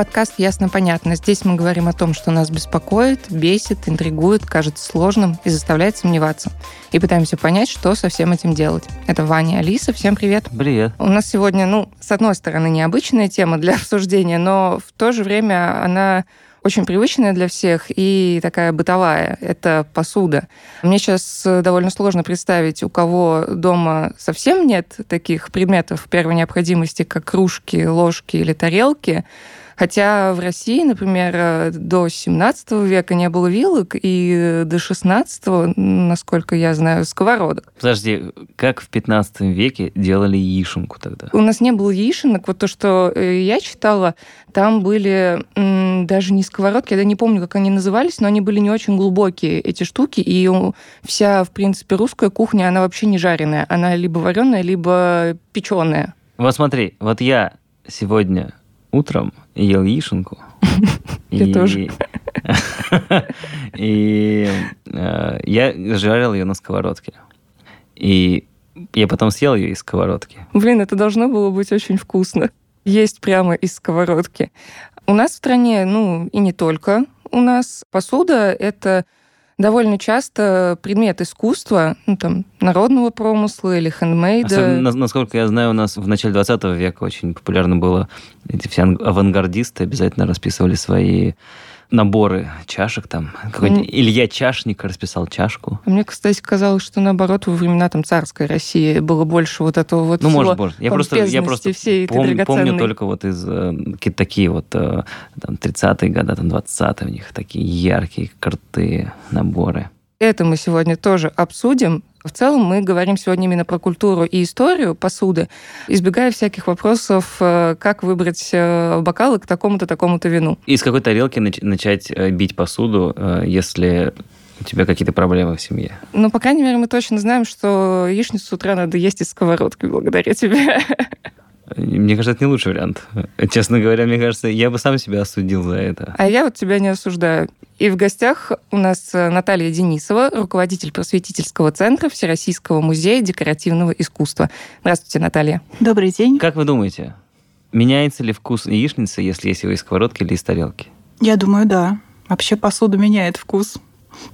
подкаст «Ясно-понятно». Здесь мы говорим о том, что нас беспокоит, бесит, интригует, кажется сложным и заставляет сомневаться. И пытаемся понять, что со всем этим делать. Это Ваня Алиса. Всем привет. Привет. У нас сегодня, ну, с одной стороны, необычная тема для обсуждения, но в то же время она очень привычная для всех и такая бытовая. Это посуда. Мне сейчас э, довольно сложно представить, у кого дома совсем нет таких предметов первой необходимости, как кружки, ложки или тарелки. Хотя в России, например, до 17 века не было вилок, и до 16, насколько я знаю, сковородок. Подожди, как в 15 веке делали яишенку тогда? У нас не было яишенок. Вот то, что э, я читала, там были даже не сковородки, я не помню, как они назывались, но они были не очень глубокие, эти штуки, и вся, в принципе, русская кухня, она вообще не жареная. Она либо вареная, либо печеная. Вот смотри, вот я сегодня утром ел яишенку. Я тоже. И э, я жарил ее на сковородке. И я потом съел ее из сковородки. Блин, это должно было быть очень вкусно. Есть прямо из сковородки. У нас в стране, ну и не только, у нас посуда — это довольно часто предмет искусства, ну, там, народного промысла или хендмейда. Особенно, насколько я знаю, у нас в начале 20 века очень популярно было, эти все авангардисты обязательно расписывали свои наборы чашек там. Какой-нибудь mm. Илья Чашник расписал чашку. А мне, кстати, казалось, что наоборот во времена там царской России было больше вот этого вот Ну, может, может. Я просто, я просто всей пом- помню только вот из э, такие вот э, там 30-е годы, там 20-е у них такие яркие, крутые наборы. Это мы сегодня тоже обсудим. В целом мы говорим сегодня именно про культуру и историю посуды, избегая всяких вопросов, э, как выбрать э, бокалы к такому-то, такому-то вину. И с какой тарелки начать э, бить посуду, если у тебя какие-то проблемы в семье? Ну, по крайней мере, мы точно знаем, что яичницу с утра надо есть из сковородки благодаря тебе. Мне кажется, это не лучший вариант. Честно говоря, мне кажется, я бы сам себя осудил за это. А я вот тебя не осуждаю. И в гостях у нас э, Наталья Денисова, руководитель просветительского центра Всероссийского музея декоративного искусства. Здравствуйте, Наталья. Добрый день. Как вы думаете, меняется ли вкус яичницы, если есть его из сковородки или из тарелки? Я думаю, да. Вообще посуда меняет вкус.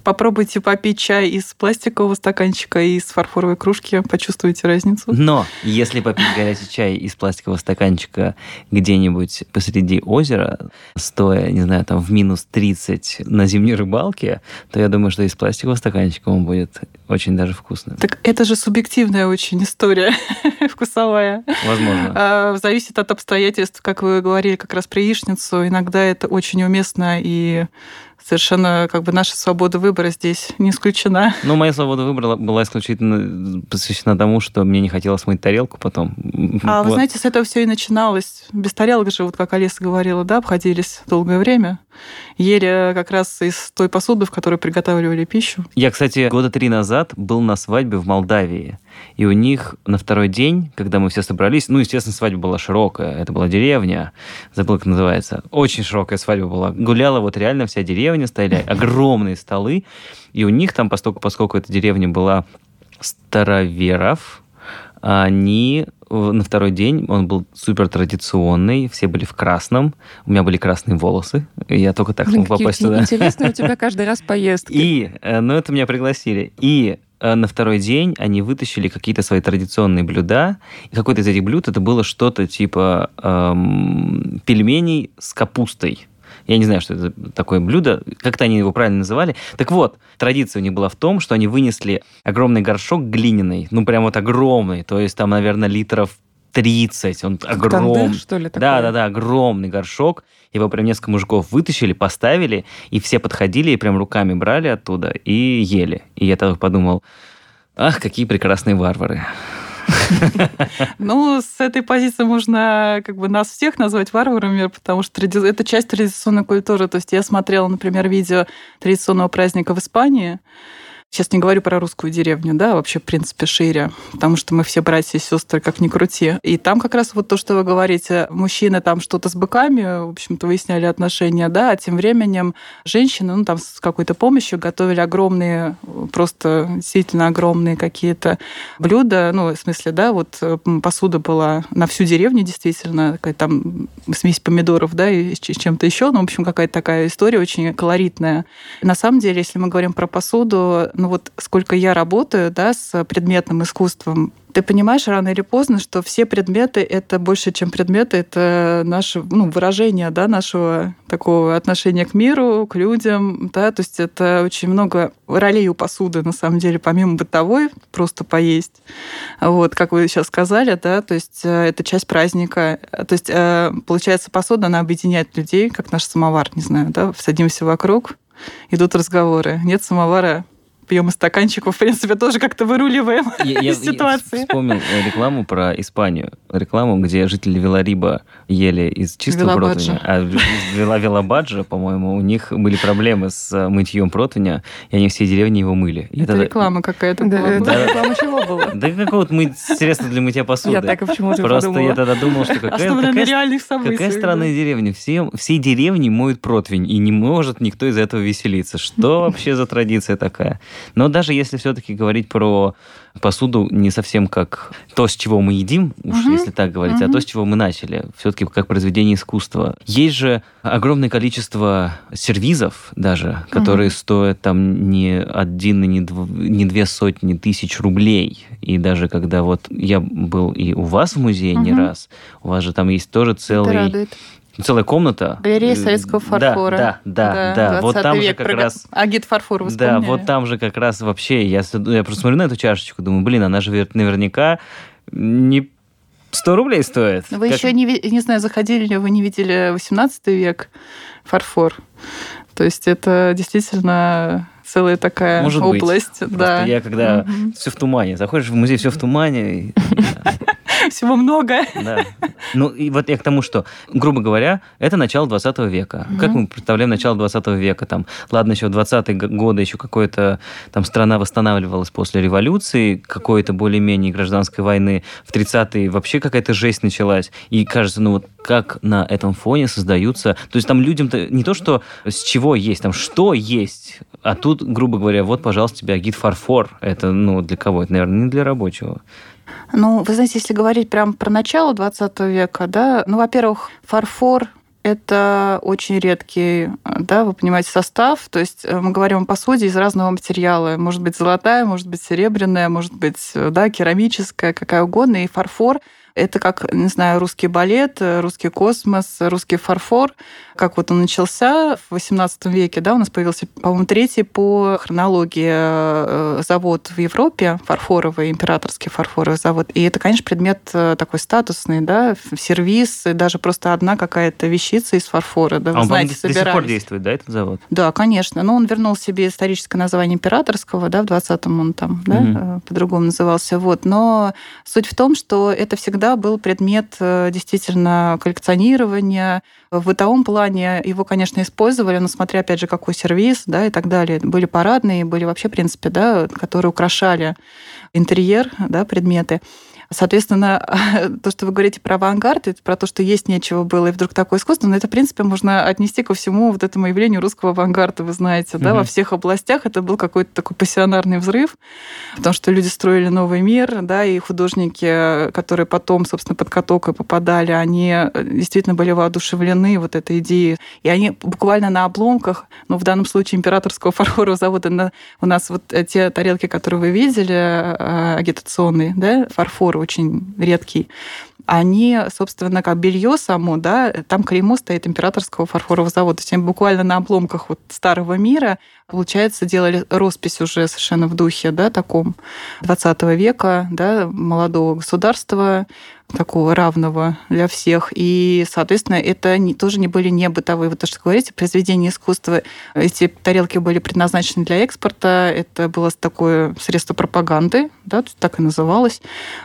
Попробуйте попить чай из пластикового стаканчика и из фарфоровой кружки, почувствуете разницу. Но если попить горячий чай из пластикового стаканчика где-нибудь посреди озера, стоя, не знаю, там в минус 30 на зимней рыбалке, то я думаю, что из пластикового стаканчика он будет очень даже вкусным. Так это же субъективная очень история вкусовая. Возможно. А, зависит от обстоятельств, как вы говорили, как раз про яичницу. Иногда это очень уместно и совершенно как бы наша свобода выбора здесь не исключена. Ну, моя свобода выбора была исключительно посвящена тому, что мне не хотелось мыть тарелку потом. А вот. вы знаете, с этого все и начиналось. Без тарелок же, вот как Алиса говорила, да, обходились долгое время. Ели как раз из той посуды, в которой приготавливали пищу. Я, кстати, года три назад был на свадьбе в Молдавии. И у них на второй день, когда мы все собрались, ну, естественно, свадьба была широкая, это была деревня, забыл, как называется, очень широкая свадьба была. Гуляла вот реально вся деревня, стояли огромные столы, и у них там, поскольку, поскольку эта деревня была староверов, они на второй день, он был супер традиционный, все были в красном, у меня были красные волосы, я только так Блин, смог попасть туда. Интересно, у тебя каждый раз поездки. И, э, ну это меня пригласили, и на второй день они вытащили какие-то свои традиционные блюда, и какое-то из этих блюд это было что-то типа эм, пельменей с капустой. Я не знаю, что это такое блюдо, как-то они его правильно называли. Так вот, традиция у них была в том, что они вынесли огромный горшок глиняный, ну прям вот огромный, то есть там, наверное, литров 30, он огромный. что ли, такое? Да, да, да, огромный горшок. Его прям несколько мужиков вытащили, поставили, и все подходили и прям руками брали оттуда и ели. И я тогда подумал, ах, какие прекрасные варвары. Ну, с этой позиции можно как бы нас всех назвать варварами, потому что это часть традиционной культуры. То есть я смотрела, например, видео традиционного праздника в Испании, Сейчас не говорю про русскую деревню, да, вообще, в принципе, шире, потому что мы все братья и сестры, как ни крути. И там как раз вот то, что вы говорите, мужчины там что-то с быками, в общем-то, выясняли отношения, да, а тем временем женщины, ну, там с какой-то помощью готовили огромные, просто действительно огромные какие-то блюда, ну, в смысле, да, вот посуда была на всю деревню, действительно, какая там смесь помидоров, да, и с чем-то еще, ну, в общем, какая-то такая история очень колоритная. На самом деле, если мы говорим про посуду, ну, вот сколько я работаю, да, с предметным искусством, ты понимаешь рано или поздно, что все предметы — это больше, чем предметы, это наше ну, выражение да, нашего такого отношения к миру, к людям. Да? То есть это очень много ролей у посуды, на самом деле, помимо бытовой, просто поесть. Вот, как вы сейчас сказали, да, то есть э, это часть праздника. То есть, э, получается, посуда, она объединяет людей, как наш самовар, не знаю, да, садимся вокруг, идут разговоры. Нет самовара, пьем из стаканчиков, в принципе, тоже как-то выруливаем я, из я, ситуации. Я вспомнил рекламу про Испанию. Рекламу, где жители Велариба ели из чистого противня. А из Велабаджа, по-моему, у них были проблемы с э, мытьем противня, и они все деревни его мыли. Это тогда... реклама какая-то да, была. Это реклама чего была? Да какого-то мы средства для мытья посуды. Я так и почему-то Просто я тогда думал, что какая, какая, какая странная деревня. Все, все деревни моют противень, и не может никто из этого веселиться. Что вообще за традиция такая? Но даже если все-таки говорить про посуду не совсем как то, с чего мы едим, уж угу. если так говорить, угу. а то, с чего мы начали, все-таки как произведение искусства. Есть же огромное количество сервизов даже, которые угу. стоят там не один, не, дв... не две сотни тысяч рублей. И даже когда вот я был и у вас в музее угу. не раз, у вас же там есть тоже целый целая комната. Галерея советского фарфора. Да, да, да. да, да. Вот там век, же как раз... Агит фарфор вы Да, вот там же как раз вообще, я, я просто смотрю на эту чашечку, думаю, блин, она же наверняка не 100 рублей стоит. Вы как... еще не, не знаю, заходили ли вы, не видели 18 век фарфор. То есть это действительно целая такая Может область. Быть. Да. я когда угу. все в тумане, заходишь в музей, все в тумане. Всего много. Да. Ну, и вот я к тому, что, грубо говоря, это начало 20 века. Как мы представляем начало 20 века? Там, ладно, еще 20-е годы еще какая-то там страна восстанавливалась после революции, какой-то более-менее гражданской войны. В 30-е вообще какая-то жесть началась. И кажется, ну вот как на этом фоне создаются... То есть там людям-то не то, что с чего есть, там что есть. А тут, грубо говоря, вот, пожалуйста, тебе гид фарфор. Это, ну, для кого? Это, наверное, не для рабочего. Ну, вы знаете, если говорить прямо про начало 20 века, да, ну, во-первых, фарфор это очень редкий, да, вы понимаете, состав. То есть э, мы говорим о посуде из разного материала. Может быть золотая, может быть серебряная, может быть да, керамическая, какая угодно. И фарфор это как, не знаю, русский балет, русский космос, русский фарфор. Как вот он начался в XVIII веке, да, у нас появился, по-моему, третий по хронологии э, завод в Европе, фарфоровый, императорский фарфоровый завод. И это, конечно, предмет э, такой статусный, да, сервис, и даже просто одна какая-то вещица из фарфора, да, вы а он, знаете, до сих пор действует, да, этот завод? Да, конечно. Но он вернул себе историческое название императорского, да, в 20-м он там, да, угу. по-другому назывался. Вот. Но суть в том, что это всегда да, был предмет э, действительно коллекционирования. В бытовом плане его, конечно, использовали, но смотря, опять же, какой сервис, да, и так далее. Были парадные, были вообще, в принципе, да, которые украшали интерьер, да, предметы. Соответственно, то, что вы говорите про авангард, это про то, что есть нечего было, и вдруг такое искусство, но это, в принципе, можно отнести ко всему вот этому явлению русского авангарда, вы знаете, да, угу. во всех областях это был какой-то такой пассионарный взрыв, потому что люди строили новый мир, да, и художники, которые потом, собственно, под каток попадали, они действительно были воодушевлены вот этой идеей, и они буквально на обломках, ну, в данном случае императорского фарфорового завода, на, у нас вот те тарелки, которые вы видели, э, агитационные, да, фарфор, очень редкий, они, собственно, как белье само, да, там клеймо стоит императорского фарфорового завода. То есть они буквально на обломках вот старого мира, получается, делали роспись уже совершенно в духе, да, таком 20 века, да, молодого государства, такого равного для всех. И, соответственно, это не, тоже не были не бытовые. Вот то, что говорите, произведения искусства. Эти тарелки были предназначены для экспорта. Это было такое средство пропаганды, да, так и называлось,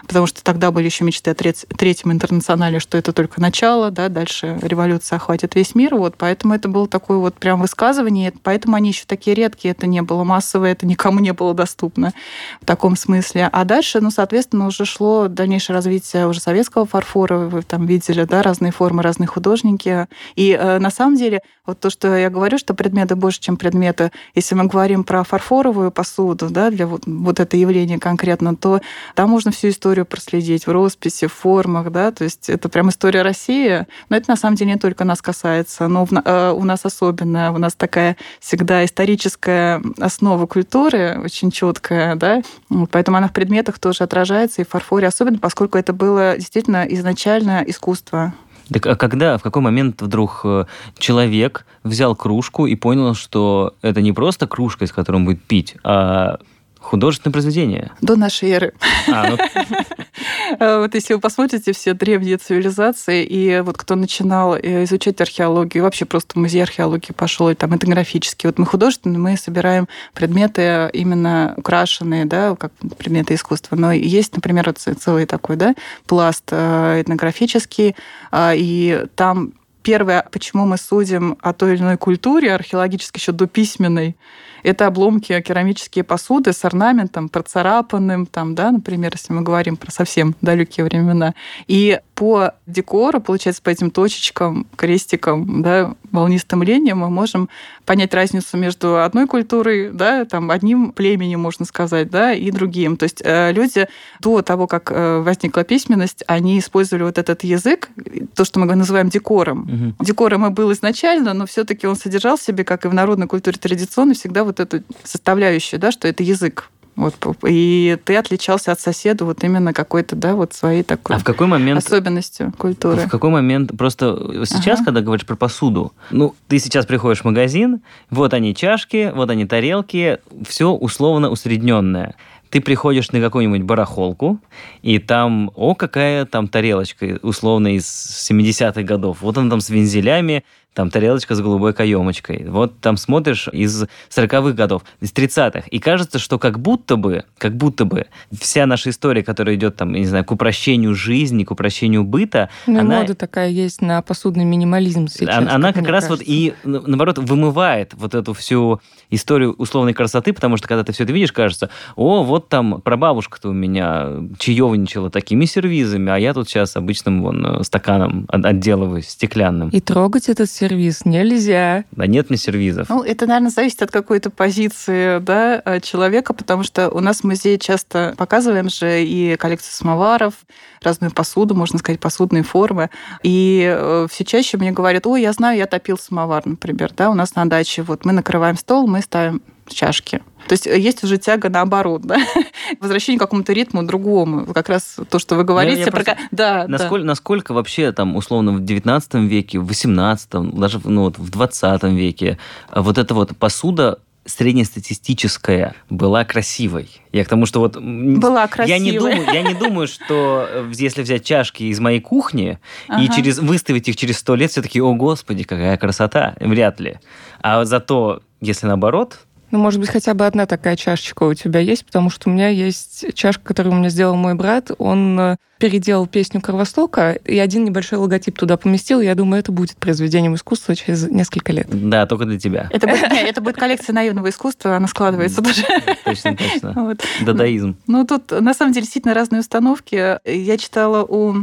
потому что тогда были еще мечты о третьем интернационале, что это только начало, да, дальше революция охватит весь мир, вот, поэтому это было такое вот прям высказывание, поэтому они еще такие редкие, это не было массовое, это никому не было доступно в таком смысле. А дальше, ну, соответственно, уже шло дальнейшее развитие уже советского фарфора, вы там видели, да, разные формы, разные художники. И э, на самом деле, вот то, что я говорю, что предметы больше, чем предметы, если мы говорим про фарфоровую посуду, да, для вот, вот это явление конкретно, то там можно всю историю проследить в росписи, в формах, да, то есть это прям история России, но это на самом деле не только нас касается, но в, э, у нас особенно, у нас такая всегда историческая основа культуры, очень четкая, да, поэтому она в предметах тоже отражается, и в фарфоре особенно, поскольку это было действительно изначально искусство. Так а когда, в какой момент вдруг э, человек взял кружку и понял, что это не просто кружка, из которой он будет пить, а Художественное произведение. До нашей эры. А, ну... Вот если вы посмотрите все древние цивилизации, и вот кто начинал э, изучать археологию, вообще просто музей археологии пошел, и там этнографический. Вот мы художественные, мы собираем предметы именно украшенные, да, как предметы искусства. Но есть, например, целый такой, да, пласт э, этнографический, а, и там первое, почему мы судим о той или иной культуре, археологически еще до письменной, это обломки керамические посуды с орнаментом, процарапанным, там, да, например, если мы говорим про совсем далекие времена. И по декору, получается, по этим точечкам, крестикам, да, волнистым линиям мы можем понять разницу между одной культурой, да, там, одним племенем, можно сказать, да, и другим. То есть э, люди до того, как э, возникла письменность, они использовали вот этот язык, то, что мы называем декором. Угу. Декором и был изначально, но все таки он содержал в себе, как и в народной культуре традиционно, всегда вот эту составляющую, да, что это язык. Вот, и ты отличался от соседа вот именно какой-то, да, вот своей такой а в какой момент, особенностью культуры. В какой момент, просто сейчас, ага. когда говоришь про посуду, ну, ты сейчас приходишь в магазин, вот они чашки, вот они тарелки, все условно усредненное ты приходишь на какую-нибудь барахолку, и там, о, какая там тарелочка, условно, из 70-х годов. Вот она там с вензелями, там тарелочка с голубой каемочкой. Вот там смотришь из 40-х годов, из 30-х. И кажется, что как будто бы, как будто бы вся наша история, которая идет там, не знаю, к упрощению жизни, к упрощению быта, ну, она... мода такая есть на посудный минимализм сейчас. Она, она как, как раз кажется. вот и, наоборот, вымывает вот эту всю историю условной красоты, потому что когда ты все это видишь, кажется, о, вот там прабабушка-то у меня чаевничала такими сервизами, а я тут сейчас обычным вон стаканом отделываюсь, стеклянным. И трогать этот сервиз нельзя. Да нет мне сервизов. Ну, это, наверное, зависит от какой-то позиции да, человека, потому что у нас в музее часто показываем же и коллекцию самоваров, разную посуду, можно сказать, посудные формы. И э, все чаще мне говорят, ой, я знаю, я топил самовар, например, да, у нас на даче, вот мы накрываем стол, мы ставим чашки. То есть э, есть уже тяга наоборот, да? возвращение к какому-то ритму другому. Как раз то, что вы говорите. Я, я про... просто... да, насколько, да. насколько вообще там условно в 19 веке, в 18, даже ну, вот, в 20 веке э, вот эта вот посуда среднестатистическая была красивой. Я к тому, что вот... Была красивой. Я не думаю, я не думаю что э, если взять чашки из моей кухни ага. и через, выставить их через сто лет, все таки о, господи, какая красота. Вряд ли. А зато, если наоборот, ну, может быть, хотя бы одна такая чашечка у тебя есть, потому что у меня есть чашка, которую у меня сделал мой брат. Он э, переделал песню Кровостока и один небольшой логотип туда поместил. Я думаю, это будет произведением искусства через несколько лет. Да, только для тебя. Это будет, нет, это будет коллекция наивного искусства, она складывается даже. Точно, точно. Вот. Дадаизм. Ну, тут, на самом деле, действительно разные установки. Я читала у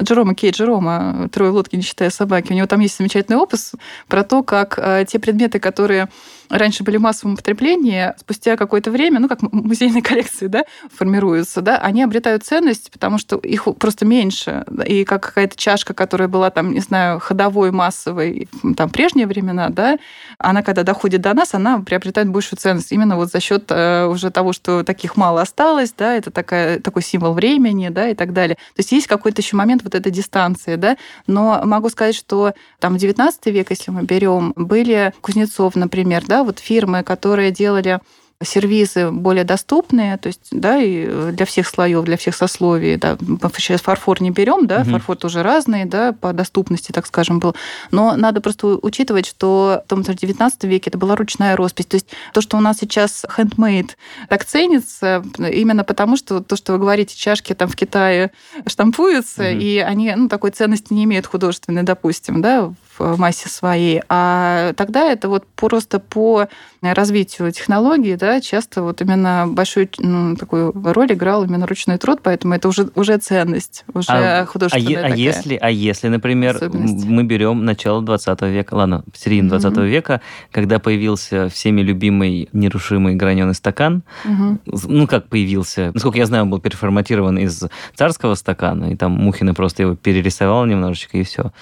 Джерома Кей Джерома «Трое лодки, не считая собаки». У него там есть замечательный опус про то, как э, те предметы, которые раньше были в массовом употреблении, спустя какое-то время, ну, как музейные коллекции, да, формируются, да, они обретают ценность, потому что их просто меньше. И как какая-то чашка, которая была там, не знаю, ходовой, массовой, там, прежние времена, да, она, когда доходит до нас, она приобретает большую ценность именно вот за счет э, уже того, что таких мало осталось, да, это такая, такой символ времени, да, и так далее. То есть есть какой-то еще момент вот этой дистанции, да, но могу сказать, что там 19 век, если мы берем, были Кузнецов, например, да, вот фирмы, которые делали сервизы более доступные, то есть, да, и для всех слоев, для всех сословий, да, сейчас фарфор не берем, да, угу. фарфор тоже разный, да, по доступности, так скажем, был, но надо просто учитывать, что в том же 19 веке это была ручная роспись, то есть то, что у нас сейчас handmade так ценится, именно потому, что то, что вы говорите, чашки там в Китае штампуются, угу. и они, ну, такой ценности не имеют художественной, допустим, да, в массе своей. А тогда это вот просто по развитию технологий, да, часто вот именно большую ну, такую роль играл именно ручной труд, поэтому это уже, уже ценность, уже а, художественная а, а если, а если, например, мы берем начало 20 века, ладно, середину 20 mm-hmm. века, когда появился всеми любимый нерушимый граненый стакан, mm-hmm. ну, как появился, насколько я знаю, он был переформатирован из царского стакана, и там Мухина просто его перерисовал немножечко, и все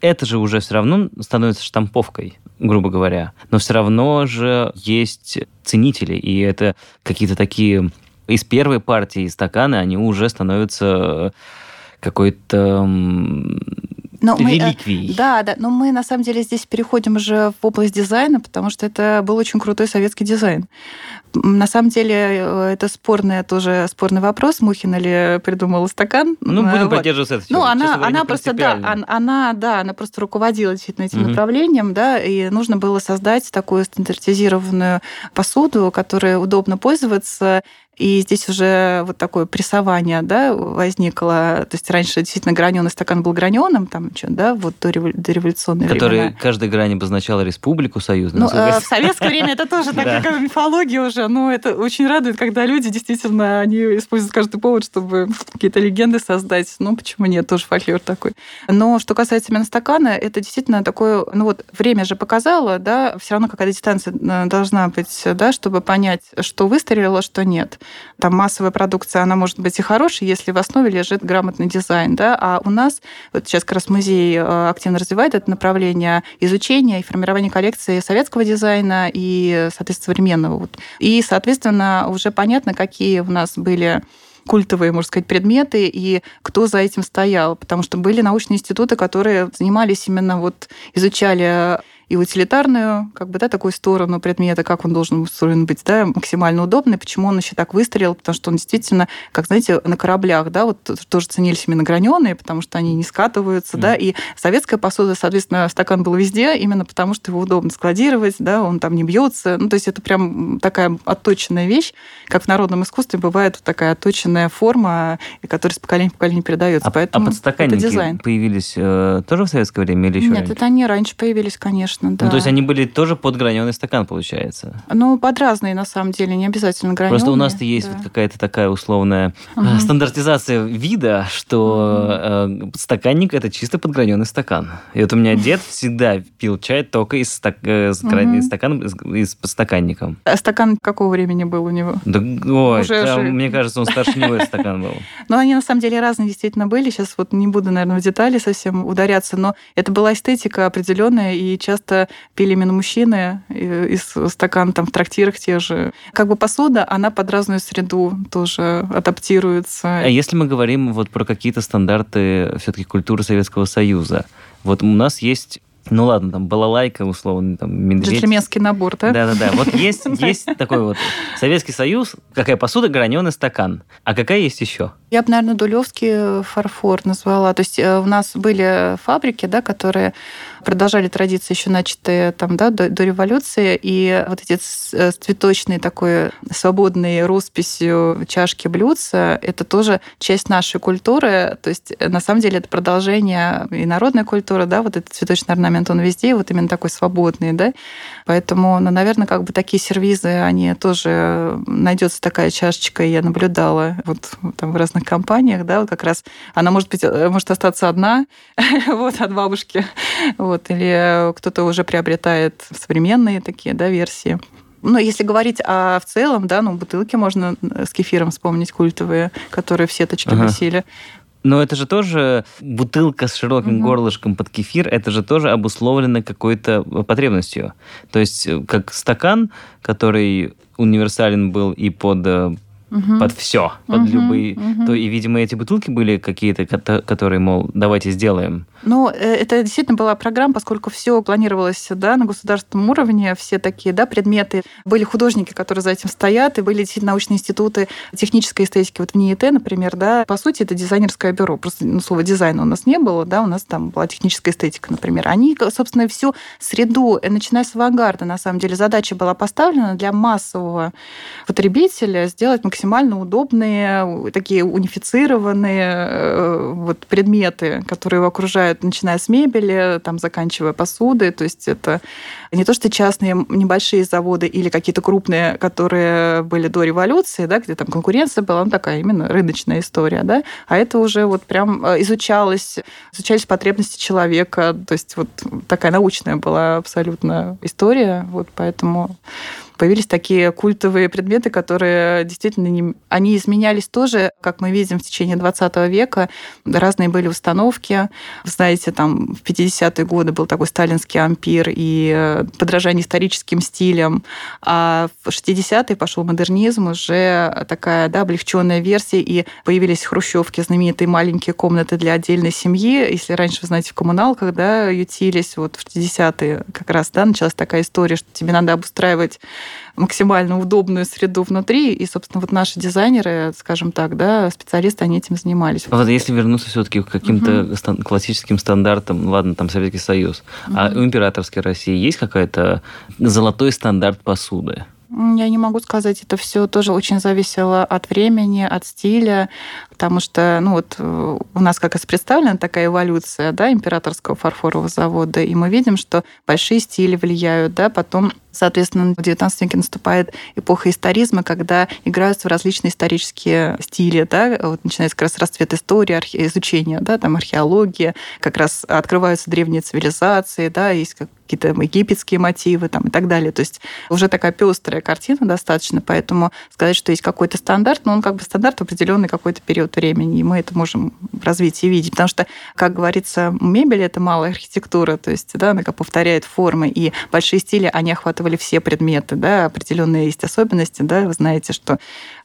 это же уже все равно становится штамповкой, грубо говоря. Но все равно же есть ценители, и это какие-то такие из первой партии стаканы, они уже становятся какой-то но мы, э, да, да, но мы на самом деле здесь переходим уже в область дизайна, потому что это был очень крутой советский дизайн. На самом деле э, это спорный тоже спорный вопрос, Мухина ли придумала стакан. Ну, будем вот. поддерживаться это. Ну, она, она просто, да, она, да, она просто руководила действительно этим угу. направлением, да, и нужно было создать такую стандартизированную посуду, которой удобно пользоваться, и здесь уже вот такое прессование да, возникло. То есть раньше действительно граненый стакан был граненым, там что, да, вот до, революционной Который времена. каждая грань обозначала республику союзную. Ну, э, в советское время это тоже такая мифология уже, но это очень радует, когда люди действительно, они используют каждый повод, чтобы какие-то легенды создать. Ну, почему нет, тоже фольклор такой. Но что касается именно стакана, это действительно такое, ну вот время же показало, да, все равно какая-то дистанция э, должна быть, да, чтобы понять, что выстрелило, что нет там массовая продукция, она может быть и хорошей, если в основе лежит грамотный дизайн, да, а у нас, вот сейчас как раз музей э, активно развивает это направление изучения и формирования коллекции советского дизайна и, соответственно, современного. Вот. И, соответственно, уже понятно, какие у нас были культовые, можно сказать, предметы и кто за этим стоял. Потому что были научные институты, которые занимались именно вот, изучали и утилитарную, как бы, да, такую сторону предмета, как он должен устроен быть, да, максимально удобный, почему он еще так выстрелил, потому что он действительно, как, знаете, на кораблях, да, вот тоже ценились именно граненые, потому что они не скатываются, mm. да, и советская посуда, соответственно, стакан был везде, именно потому что его удобно складировать, да, он там не бьется, ну, то есть это прям такая отточенная вещь, как в народном искусстве бывает вот такая отточенная форма, которая с поколения в поколение передается, а, поэтому а подстаканники это дизайн. появились э, тоже в советское время или еще Нет, раньше? это они раньше появились, конечно конечно, да. Ну, то есть они были тоже под граненый стакан, получается? Ну, под разные, на самом деле, не обязательно граненые. Просто у нас-то есть да. вот какая-то такая условная угу. стандартизация вида, что угу. э, стаканник – это чисто подграненный стакан. И вот у меня дед всегда пил чай только из, стак... э, угу. из, из стаканником. А стакан какого времени был у него? Да, ой, Уже мне кажется, он старше него стакан был. Ну, они на самом деле разные действительно были. Сейчас вот не буду, наверное, в детали совсем ударяться, но это была эстетика определенная, и часто часто пили именно мужчины из стакан там в трактирах те же. Как бы посуда, она под разную среду тоже адаптируется. А если мы говорим вот про какие-то стандарты все-таки культуры Советского Союза, вот у нас есть ну ладно, там балалайка, условно, там медведь. Джентльменский набор, да? Да-да-да. Вот есть, есть такой вот Советский Союз, какая посуда, граненый стакан. А какая есть еще? Я бы, наверное, Дулевский фарфор назвала. То есть э, у нас были фабрики, да, которые продолжали традиции еще начатые там, да, до, до революции, и вот эти э, цветочные такой свободные росписью чашки блюдца, это тоже часть нашей культуры, то есть э, на самом деле это продолжение и народной культуры, да, вот этот цветочный орнамент, он везде, вот именно такой свободный, да, поэтому, ну, наверное, как бы такие сервизы, они тоже, найдется такая чашечка, я наблюдала вот там в разных компаниях, да, вот как раз она может быть, э, может остаться одна, вот, от бабушки, вот, или кто-то уже приобретает современные такие да, версии. Ну, если говорить о в целом, да, ну, бутылки можно с кефиром вспомнить культовые, которые в сеточке ага. висели. Но это же тоже бутылка с широким угу. горлышком под кефир, это же тоже обусловлено какой-то потребностью. То есть э, как стакан, который универсален был и под э, угу. под все, под угу, любые. Угу. То и, видимо, эти бутылки были какие-то, которые, мол, давайте сделаем. Ну, э, это действительно была программа, поскольку все планировалось да, на государственном уровне, все такие да, предметы. Были художники, которые за этим стоят, и были действительно научные институты технической эстетики. Вот в НИИТ, например, да, по сути, это дизайнерское бюро. Просто ну, слова дизайна у нас не было, да, у нас там была техническая эстетика, например. Они, собственно, всю среду, начиная с авангарда, на самом деле, задача была поставлена для массового потребителя сделать максимально удобные, такие унифицированные э, вот, предметы, которые его окружают, начиная с мебели, там, заканчивая посудой. То есть это не то, что частные небольшие заводы или какие-то крупные, которые были до революции, да, где там конкуренция была, ну, такая именно рыночная история, да, а это уже вот прям э, изучалось, изучались потребности человека, то есть вот такая научная была абсолютно история, вот поэтому появились такие культовые предметы, которые действительно не... они изменялись тоже, как мы видим, в течение 20 века. Разные были установки. Знаете, там в 50-е годы был такой сталинский ампир и э, подражание историческим стилям. А в 60-е пошел модернизм, уже такая да, облегченная версия, и появились хрущевки, знаменитые маленькие комнаты для отдельной семьи. Если раньше, вы знаете, в коммуналках да, ютились, вот в 60-е как раз да, началась такая история, что тебе надо обустраивать максимально удобную среду внутри. И, собственно, вот наши дизайнеры, скажем так, да, специалисты, они этим занимались. А вот если вернуться все-таки к каким-то угу. стан- классическим стандартам, ладно, там Советский Союз, угу. а у императорской России есть какая-то золотой стандарт посуды? Я не могу сказать, это все тоже очень зависело от времени, от стиля, потому что ну вот э, у нас как раз представлена такая эволюция да, императорского фарфорового завода, и мы видим, что большие стили влияют, да, потом Соответственно, в XIX веке наступает эпоха историзма, когда играются в различные исторические стили, да, вот начинается как раз расцвет истории, архе... изучения, да, там археология, как раз открываются древние цивилизации, да, есть какие-то египетские мотивы там, и так далее. То есть уже такая пестрая картина достаточно, поэтому сказать, что есть какой-то стандарт, но он как бы стандарт в определенный какой-то период времени, и мы это можем в развитии видеть. Потому что, как говорится, мебель – это малая архитектура, то есть да, она как повторяет формы, и большие стили, они охватывали все предметы, да, определенные есть особенности, да, вы знаете, что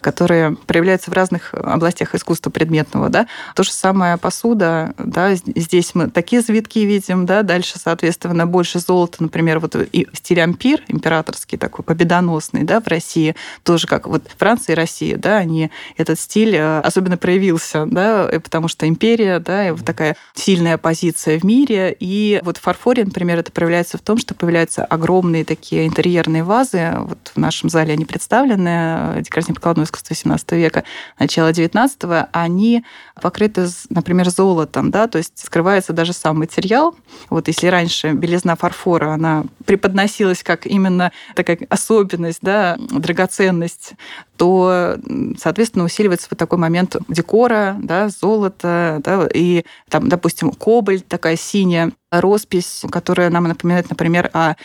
которые проявляются в разных областях искусства предметного, да. То же самое посуда, да, здесь мы такие завитки видим, да, дальше, соответственно, больше золота, например, вот и стиль ампир, императорский такой, победоносный, да, в России, тоже как вот Франция и Россия, да, они, этот стиль э, особенно проявился, да, потому что империя, да, и вот такая сильная позиция в мире, и вот в фарфоре, например, это проявляется в том, что появляются огромные такие интерьерные вазы, вот в нашем зале они представлены, декоративно-прикладное искусства XVII века, начала XIX, они покрыты, например, золотом, да, то есть скрывается даже сам материал. Вот если раньше белизна фарфора, она преподносилась как именно такая особенность, да, драгоценность, то, соответственно, усиливается вот такой момент декора, да, золота, да, и там, допустим, кобальт такая синяя, роспись, которая нам напоминает, например, о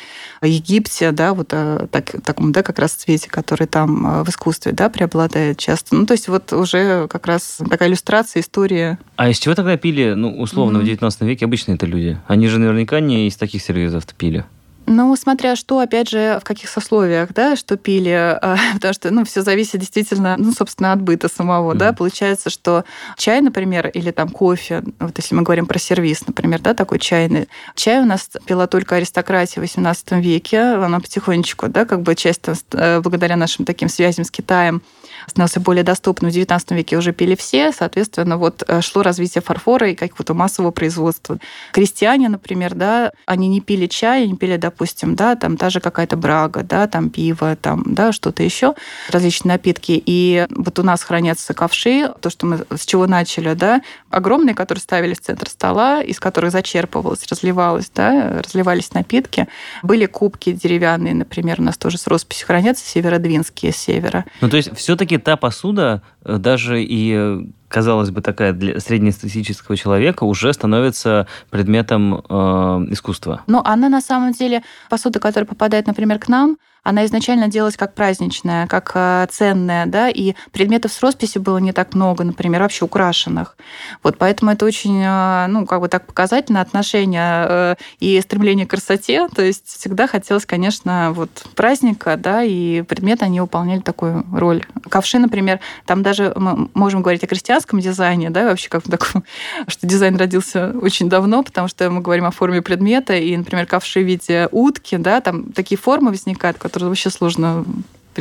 Египте, да, вот о так, таком, да, как раз цвете, который там э, в искусстве, да, преобладает часто. Ну, то есть вот уже как раз такая иллюстрация истории. А из чего тогда пили, ну, условно, mm-hmm. в 19 веке обычные это люди? Они же наверняка не из таких сервизов пили. Ну, смотря что, опять же, в каких сословиях, да, что пили, а, потому что, ну, все зависит действительно, ну, собственно, от быта самого, mm-hmm. да. Получается, что чай, например, или там кофе, вот если мы говорим про сервис, например, да, такой чайный, чай у нас пила только аристократия в XVIII веке, она потихонечку, да, как бы часть э, благодаря нашим таким связям с Китаем становился более доступным. В XIX веке уже пили все, соответственно, вот э, шло развитие фарфора и какого-то массового производства. Крестьяне, например, да, они не пили чай, они пили, допустим, да, там та же какая-то брага, да, там пиво, там, да, что-то еще, различные напитки. И вот у нас хранятся ковши, то, что мы с чего начали, да, огромные, которые ставили в центр стола, из которых зачерпывалось, разливалось, да, разливались напитки. Были кубки деревянные, например, у нас тоже с росписью хранятся, северодвинские с севера. Ну, то есть все-таки та посуда, э, даже и э, казалось бы, такая для среднестатистического человека уже становится предметом э, искусства. Но она на самом деле, посуда, которая попадает, например, к нам, она изначально делалась как праздничная, как э, ценная, да, и предметов с росписи было не так много, например, вообще украшенных. Вот поэтому это очень, э, ну, как бы так показательно отношение э, и стремление к красоте. То есть всегда хотелось, конечно, вот праздника, да, и предметы, они выполняли такую роль. Ковши, например, там даже мы можем говорить о крестьянском дизайне, да, вообще как таком, что дизайн родился очень давно, потому что мы говорим о форме предмета, и, например, ковши в виде утки, да, там такие формы возникают, которые вообще сложно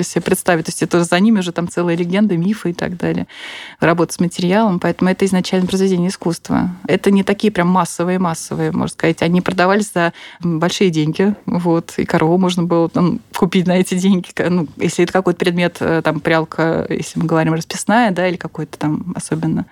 себе представить. То есть это за ними уже там целая легенда, мифы и так далее. Работа с материалом. Поэтому это изначально произведение искусства. Это не такие прям массовые-массовые, можно сказать. Они продавались за большие деньги. Вот. И корову можно было там, купить на эти деньги. Ну, если это какой-то предмет, э, там, прялка, если мы говорим расписная, да, или какой-то там особенно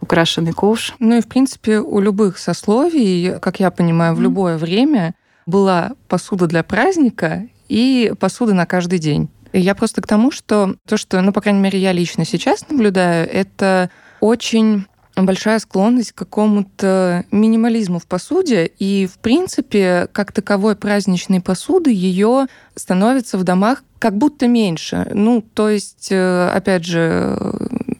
украшенный ковш. Ну и, в принципе, у любых сословий, как я понимаю, в любое время была посуда для праздника и посуда на каждый день. Я просто к тому, что то, что, ну, по крайней мере, я лично сейчас наблюдаю, это очень большая склонность к какому-то минимализму в посуде, и, в принципе, как таковой праздничной посуды ее становится в домах как будто меньше. Ну, то есть, э, опять же,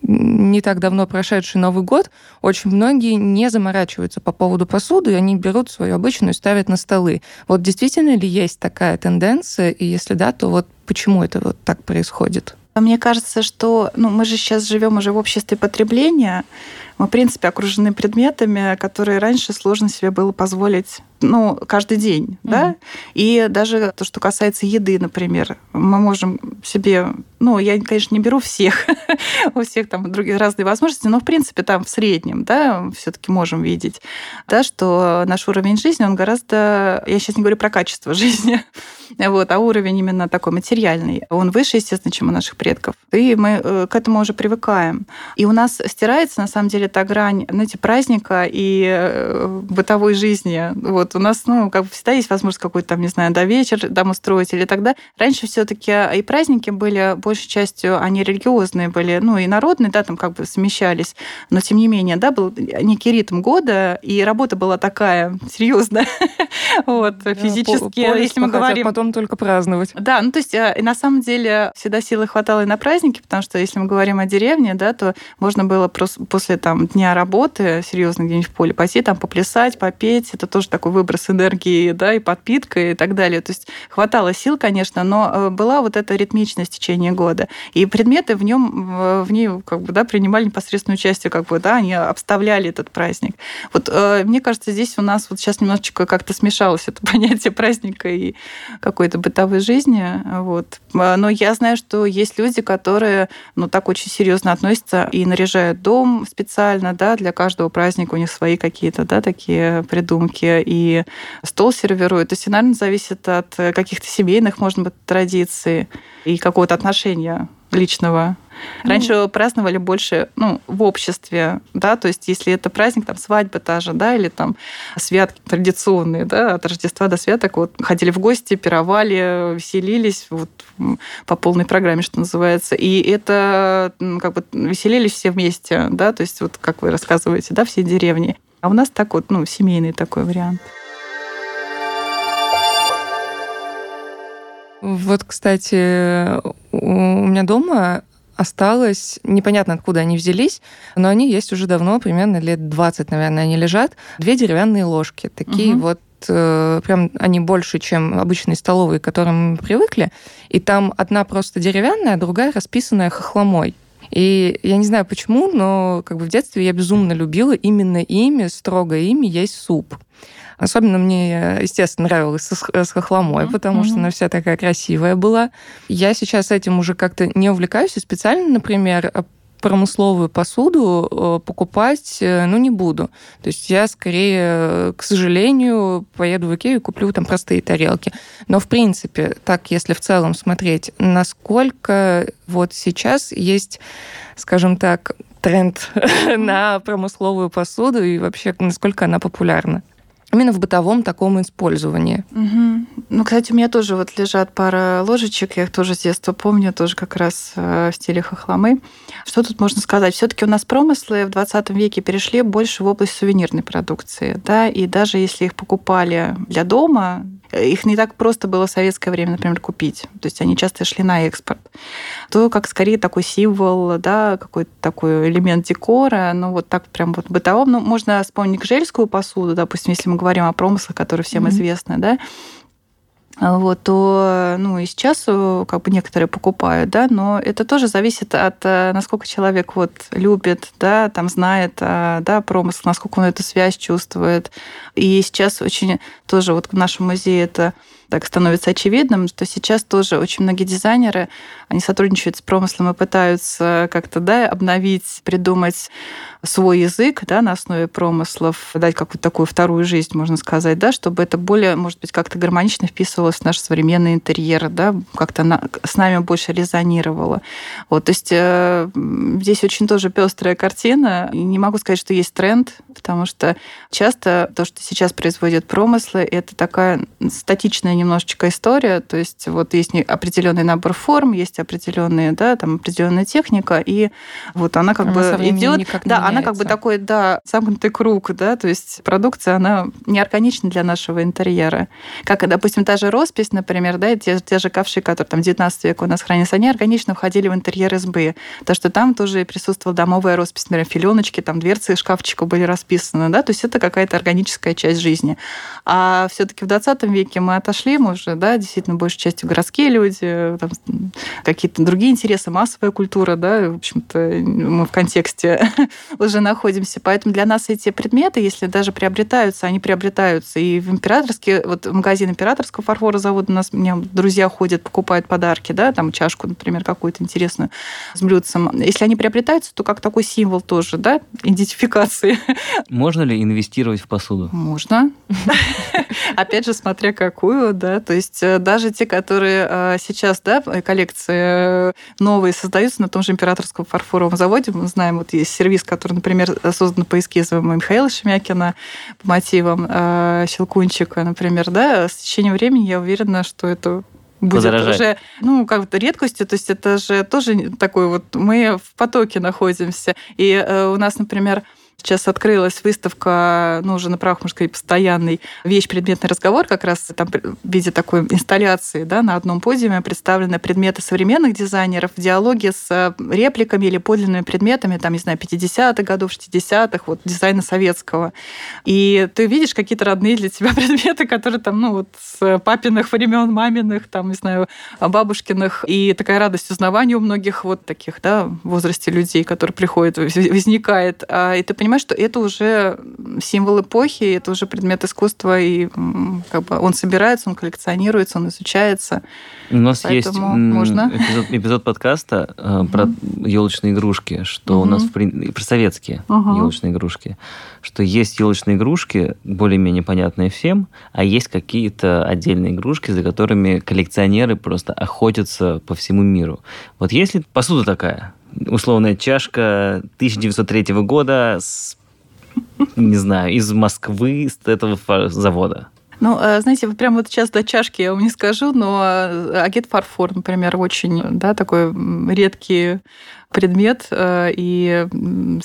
не так давно прошедший Новый год, очень многие не заморачиваются по поводу посуды, и они берут свою обычную и ставят на столы. Вот действительно ли есть такая тенденция, и если да, то вот почему это вот так происходит? Мне кажется, что ну, мы же сейчас живем уже в обществе потребления, мы, в принципе, окружены предметами, которые раньше сложно себе было позволить ну, каждый день, mm-hmm. да, и даже то, что касается еды, например, мы можем себе, ну, я, конечно, не беру всех, у всех там другие разные возможности, но, в принципе, там в среднем, да, все таки можем видеть, да, что наш уровень жизни, он гораздо, я сейчас не говорю про качество жизни, вот, а уровень именно такой материальный, он выше, естественно, чем у наших предков, и мы э, к этому уже привыкаем. И у нас стирается, на самом деле, та грань, знаете, праздника и э, бытовой жизни, вот, у нас, ну, как бы всегда есть возможность какой-то там, не знаю, до вечер там устроить или тогда. Раньше все таки и праздники были, большей частью, они религиозные были, ну, и народные, да, там как бы смещались, но тем не менее, да, был некий ритм года, и работа была такая серьезная, вот, физически, если мы говорим... потом только праздновать. Да, ну, то есть, и на самом деле всегда силы хватало и на праздники, потому что если мы говорим о деревне, да, то можно было просто после там дня работы серьезно где-нибудь в поле пойти, там поплясать, попеть, это тоже такой выброс энергии, да, и подпитка и так далее. То есть хватало сил, конечно, но э, была вот эта ритмичность в течение года. И предметы в нем, в ней как бы, да, принимали непосредственное участие, как бы, да, они обставляли этот праздник. Вот э, мне кажется, здесь у нас вот сейчас немножечко как-то смешалось это понятие праздника и какой-то бытовой жизни. Вот. А, но я знаю, что есть люди, которые ну, так очень серьезно относятся и наряжают дом специально, да, для каждого праздника у них свои какие-то, да, такие придумки. И стол сервируют. То есть, наверное, зависит от каких-то семейных, может быть, традиций и какого-то отношения личного. Раньше ну, праздновали больше ну, в обществе, да, то есть если это праздник, там свадьба та же, да, или там святки традиционные, да, от Рождества до святок, вот ходили в гости, пировали, веселились вот по полной программе, что называется. И это как бы веселились все вместе, да, то есть вот как вы рассказываете, да, все деревни. А у нас так вот, ну, семейный такой вариант. Вот, кстати, у меня дома осталось, непонятно откуда они взялись, но они есть уже давно, примерно лет 20, наверное, они лежат. Две деревянные ложки, такие угу. вот э, прям они больше, чем обычные столовые, к которым мы привыкли. И там одна просто деревянная, а другая расписанная хохломой. И я не знаю почему, но как бы в детстве я безумно любила именно ими, строго ими есть суп. Особенно мне, естественно, нравилось с, хохломой, потому mm-hmm. что она вся такая красивая была. Я сейчас этим уже как-то не увлекаюсь и специально, например, промысловую посуду э, покупать, э, ну, не буду. То есть я скорее, к сожалению, поеду в Икею и куплю там простые тарелки. Но, в принципе, так, если в целом смотреть, насколько вот сейчас есть, скажем так, тренд на промысловую посуду и вообще насколько она популярна именно в бытовом таком использовании. Угу. Ну, кстати, у меня тоже вот лежат пара ложечек, я их тоже с детства помню, тоже как раз э, в стиле хохломы. Что тут можно сказать? все таки у нас промыслы в 20 веке перешли больше в область сувенирной продукции, да, и даже если их покупали для дома, их не так просто было в советское время, например, купить. То есть они часто шли на экспорт. То как скорее такой символ, да, какой-то такой элемент декора, ну вот так прям вот бытовом. Ну, можно вспомнить жельскую посуду, допустим, если мы говорим о промыслах, которые всем mm-hmm. известны, да, вот, то ну, и сейчас э, как бы некоторые покупают, да, но это тоже зависит от э, насколько человек вот любит, да, там знает, э, да, промысл, насколько он эту связь чувствует. И сейчас очень тоже вот в нашем музее это так становится очевидным, что сейчас тоже очень многие дизайнеры, они сотрудничают с промыслом и пытаются как-то да, обновить, придумать свой язык да, на основе промыслов, дать какую-то такую вторую жизнь, можно сказать, да, чтобы это более, может быть, как-то гармонично вписывалось в наш современный интерьер, да, как-то на, с нами больше резонировало. Вот, то есть э, здесь очень тоже пестрая картина. Не могу сказать, что есть тренд, потому что часто то, что сейчас производят промыслы, это такая статичная немножечко история, то есть вот есть определенный набор форм, есть определенные, да, там определенная техника, и вот она как она бы идет, да, она как бы такой, да, замкнутый круг, да, то есть продукция, она неорганична для нашего интерьера. Как, допустим, та же роспись, например, да, те, те же ковши, которые там 19 века у нас хранятся, они органично входили в интерьер избы. То, что там тоже присутствовала домовая роспись, например, филеночки, там дверцы шкафчика были расписаны, да, то есть это какая-то органическая часть жизни. А все-таки в 20 веке мы отошли, мы уже, да, действительно, большей частью городские люди, какие-то другие интересы, массовая культура, да, в общем-то, мы в контексте уже находимся. Поэтому для нас эти предметы, если даже приобретаются, они приобретаются. И в императорский, вот магазин императорского фарфора завода у нас, у меня друзья ходят, покупают подарки, да, там чашку, например, какую-то интересную с блюдцем. Если они приобретаются, то как такой символ тоже, да, идентификации. Можно ли инвестировать в посуду? Можно. Опять же, смотря какую, да, то есть э, даже те, которые э, сейчас, да, коллекции э, новые создаются на том же императорском фарфоровом заводе, мы знаем, вот есть сервис, который, например, создан по эскизам Михаила Шемякина по мотивам Щелкунчика, например, да, с течением времени я уверена, что это будет Подорожать. уже, ну, как то редкостью, то есть это же тоже такой вот, мы в потоке находимся. И э, у нас, например, Сейчас открылась выставка, ну, уже на правах, можно сказать, постоянный вещь-предметный разговор, как раз там в виде такой инсталляции, да, на одном подиуме представлены предметы современных дизайнеров в диалоге с э, репликами или подлинными предметами, там, не знаю, 50-х годов, 60-х, вот дизайна советского. И ты видишь какие-то родные для тебя предметы, которые там, ну, вот с папиных времен, маминых, там, не знаю, бабушкиных. И такая радость узнавания у многих вот таких, да, в возрасте людей, которые приходят, возникает. А, и ты понимаешь, что это уже символ эпохи, это уже предмет искусства, и как бы он собирается, он коллекционируется, он изучается. У нас Поэтому есть можно. Эпизод, эпизод подкаста э, про елочные игрушки, что у нас в, про советские елочные игрушки, что есть елочные игрушки более-менее понятные всем, а есть какие-то отдельные игрушки, за которыми коллекционеры просто охотятся по всему миру. Вот если посуда такая, условная чашка 1903 года с, не знаю, из Москвы, с этого завода. Ну, э, знаете, вот прямо вот сейчас до чашки я вам не скажу, но э, агет фарфор, например, очень да, такой редкий предмет, э, и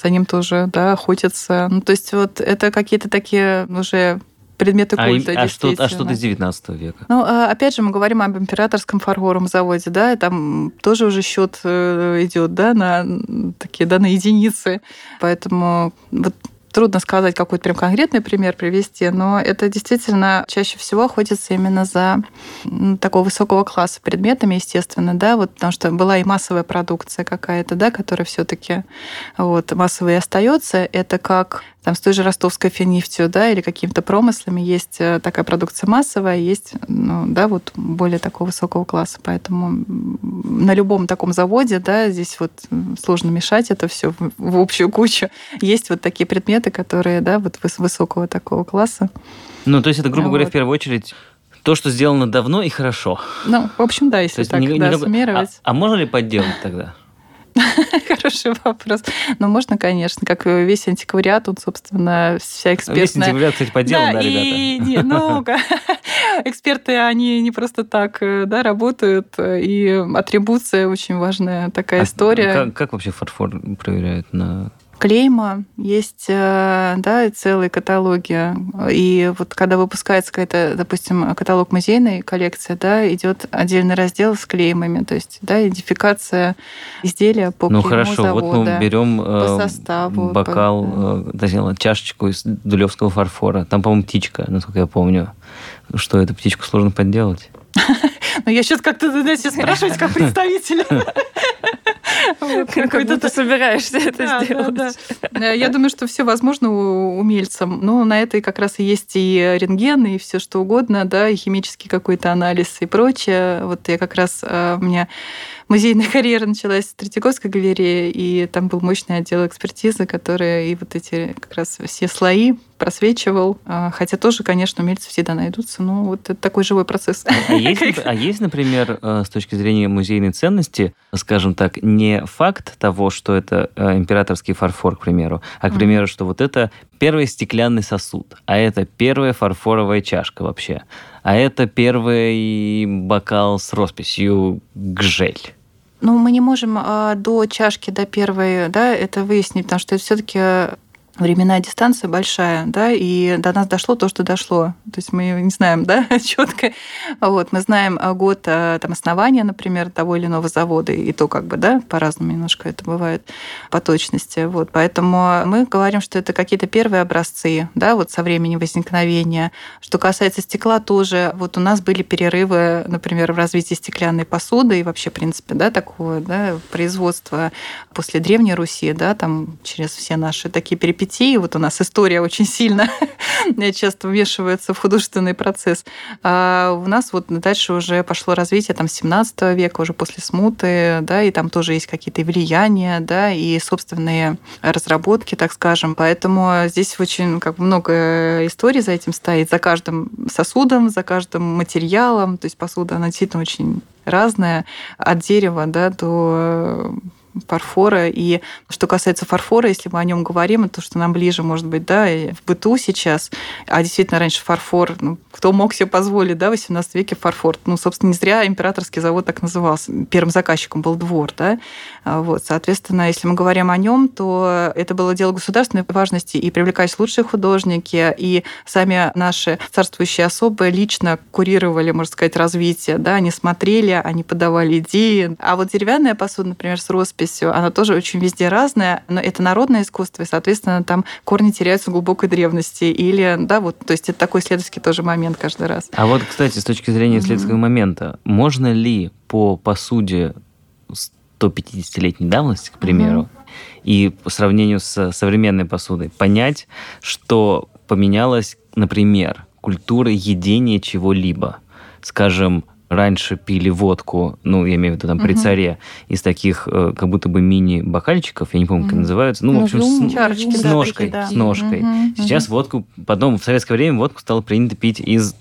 за ним тоже да, охотятся. Ну, то есть вот это какие-то такие уже предметы а культа. А, а, что, а что-то из 19 века? Ну, а, опять же, мы говорим об императорском фарфоровом заводе, да, и там тоже уже счет э, идет, да, на такие, да, на единицы. Поэтому вот трудно сказать какой-то прям конкретный пример привести, но это действительно чаще всего охотится именно за такого высокого класса предметами, естественно, да, вот потому что была и массовая продукция какая-то, да, которая все-таки вот массовой остается. Это как там с той же ростовской финнефтью, да, или какими-то промыслами есть э, такая продукция массовая, есть, ну, да, вот более такого высокого класса. Поэтому на любом таком заводе, да, здесь вот сложно мешать это все в общую кучу. Есть вот такие предметы, которые, да, вот высокого такого класса. Ну, то есть это, грубо вот. говоря, в первую очередь то, что сделано давно и хорошо. Ну, в общем, да, если так, не, да, не, суммировать. А, а можно ли подделать тогда? Хороший вопрос. Ну, можно, конечно, как весь антиквариат, он, собственно, вся экспертная... Весь антиквариат, кстати, подделан, да, ребята? И, ну, эксперты, они не просто так э, да, работают, и атрибуция очень важная такая а история. Как, как вообще фарфор проверяют на клейма, есть э, да, целые каталоги. И вот когда выпускается какая-то, допустим, каталог музейной коллекции, да, идет отдельный раздел с клеймами, то есть да, идентификация изделия по Ну хорошо, завода, вот мы берем по составу, бокал, по, да. чашечку из дулевского фарфора. Там, по-моему, птичка, насколько я помню. Что, эту птичку сложно подделать? Ну, я сейчас как-то знаете, спрашивать как представитель. Как будто ты собираешься это сделать. Э, я думаю, что все возможно умельцам. Но на это как раз и есть и рентген, и все что угодно, да, и химический какой-то анализ и прочее. Вот я как раз, э, у меня музейная карьера началась с Третьяковской галереи, и там был мощный отдел экспертизы, который и вот эти как раз все слои просвечивал. А, хотя тоже, конечно, умельцы всегда найдутся, но вот это такой живой процесс. А есть, а есть, например, э, с точки зрения музейной ценности, скажем так, не факт того, что это э, императорский фарфор, к примеру, а, к примеру, что вот это первый стеклянный сосуд, а это первая фарфоровая чашка вообще, а это первый бокал с росписью «Гжель». Ну, мы не можем э, до чашки, до первой, да, это выяснить, потому что это все-таки временная дистанция большая, да, и до нас дошло то, что дошло. То есть мы не знаем, да, четко. Вот, мы знаем а, год а, там, основания, например, того или иного завода, и то как бы, да, по-разному немножко это бывает по точности. Вот, поэтому мы говорим, что это какие-то первые образцы, да, вот со времени возникновения. Что касается стекла тоже, вот у нас были перерывы, например, в развитии стеклянной посуды и вообще, в принципе, да, такого, да, производства после Древней Руси, да, там через все наши такие перипетии детей. Вот у нас история очень сильно часто вмешивается в художественный процесс. А у нас вот дальше уже пошло развитие там 17 века, уже после смуты, да, и там тоже есть какие-то влияния, да, и собственные разработки, так скажем. Поэтому здесь очень как много историй за этим стоит, за каждым сосудом, за каждым материалом. То есть посуда, она действительно очень разная, от дерева да, до фарфора. И что касается фарфора, если мы о нем говорим, то, что нам ближе, может быть, да, и в быту сейчас. А действительно, раньше фарфор, ну, кто мог себе позволить, да, в 18 веке фарфор. Ну, собственно, не зря императорский завод так назывался. Первым заказчиком был двор, да. А вот, соответственно, если мы говорим о нем, то это было дело государственной важности, и привлекались лучшие художники, и сами наши царствующие особы лично курировали, можно сказать, развитие, да, они смотрели, они подавали идеи. А вот деревянная посуда, например, с росписью, живописью, она тоже очень везде разная, но это народное искусство, и, соответственно, там корни теряются в глубокой древности. Или, да, вот, то есть это такой исследовательский тоже момент каждый раз. А вот, кстати, с точки зрения исследовательского mm-hmm. момента, можно ли по посуде 150-летней давности, к примеру, mm-hmm. и по сравнению с современной посудой понять, что поменялась, например, культура едения чего-либо? Скажем, раньше пили водку, ну, я имею в виду там при царе, из таких э, как будто бы мини-бокальчиков, я не помню, как называются, ну, в общем, с, Чарочки, с ножкой, да. с ножкой. Сейчас водку, потом в советское время водку стало принято пить из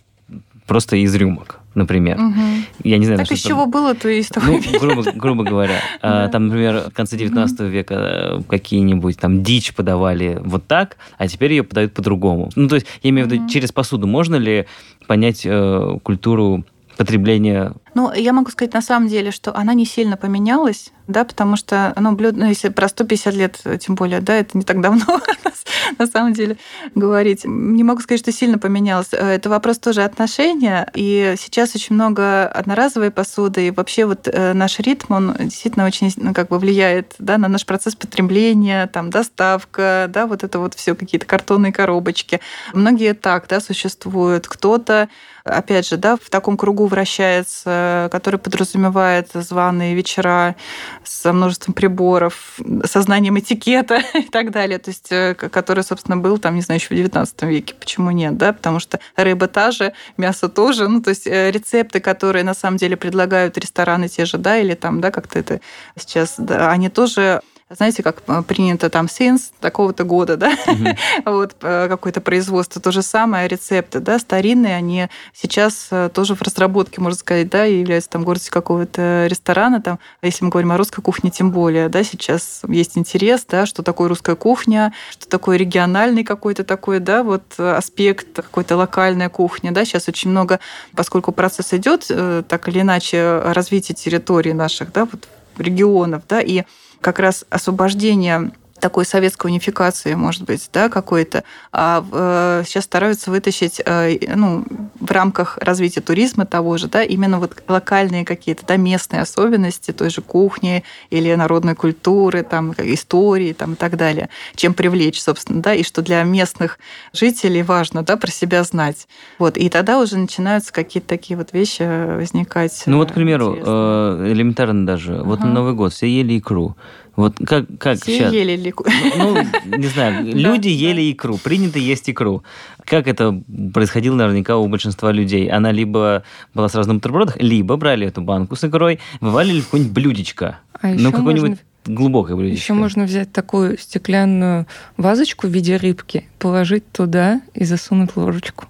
просто из рюмок, например. Угу. Я не знаю, так из чего было, то из того ну, грубо, грубо говоря. А, там, например, в конце 19 века э, какие-нибудь там дичь подавали вот так, а теперь ее подают по-другому. Ну, то есть, я имею в виду, через посуду можно ли понять э, культуру потребления ну, я могу сказать на самом деле, что она не сильно поменялась, да, потому что, ну, блюдо, ну, если про 150 лет, тем более, да, это не так давно, на самом деле, говорить. Не могу сказать, что сильно поменялось. Э, это вопрос тоже отношения, и сейчас очень много одноразовой посуды, и вообще вот э, наш ритм, он действительно очень, ну, как бы влияет, да, на наш процесс потребления, там, доставка, да, вот это вот все какие-то картонные коробочки. Многие так, да, существуют. Кто-то опять же, да, в таком кругу вращается который подразумевает званые вечера со множеством приборов, сознанием этикета и так далее, то есть э, который, собственно, был там, не знаю, еще в XIX веке. Почему нет, да? Потому что рыба та же, мясо тоже, ну, то есть э, рецепты, которые на самом деле предлагают рестораны те же, да, или там, да, как-то это сейчас, да, они тоже знаете, как э, принято там сенс такого-то года, да, угу. вот э, какое-то производство, то же самое, рецепты, да, старинные, они сейчас э, тоже в разработке, можно сказать, да, являются там гордостью какого-то ресторана, там, а если мы говорим о русской кухне, тем более, да, сейчас есть интерес, да, что такое русская кухня, что такое региональный какой-то такой, да, вот аспект, какой-то локальная кухня, да, сейчас очень много, поскольку процесс идет так или иначе развитие территории наших, да, вот регионов, да, и как раз освобождение такой советской унификации, может быть, да, какой-то, а э, сейчас стараются вытащить, э, ну, в рамках развития туризма того же, да, именно вот локальные какие-то, да, местные особенности той же кухни или народной культуры, там, истории, там, и так далее, чем привлечь, собственно, да, и что для местных жителей важно, да, про себя знать. Вот, и тогда уже начинаются какие-то такие вот вещи возникать. Ну вот, к примеру, интересные. элементарно даже, ага. вот на Новый год все ели икру. Вот как, как Все сейчас? ели лику. Ну, не знаю, люди ели икру, принято есть икру. Как это происходило наверняка у большинства людей? Она либо была сразу на бутербродах, либо брали эту банку с икрой, вывалили в какое-нибудь блюдечко. А ну, какое-нибудь глубокое блюдечко. Еще можно взять такую стеклянную вазочку в виде рыбки, положить туда и засунуть ложечку.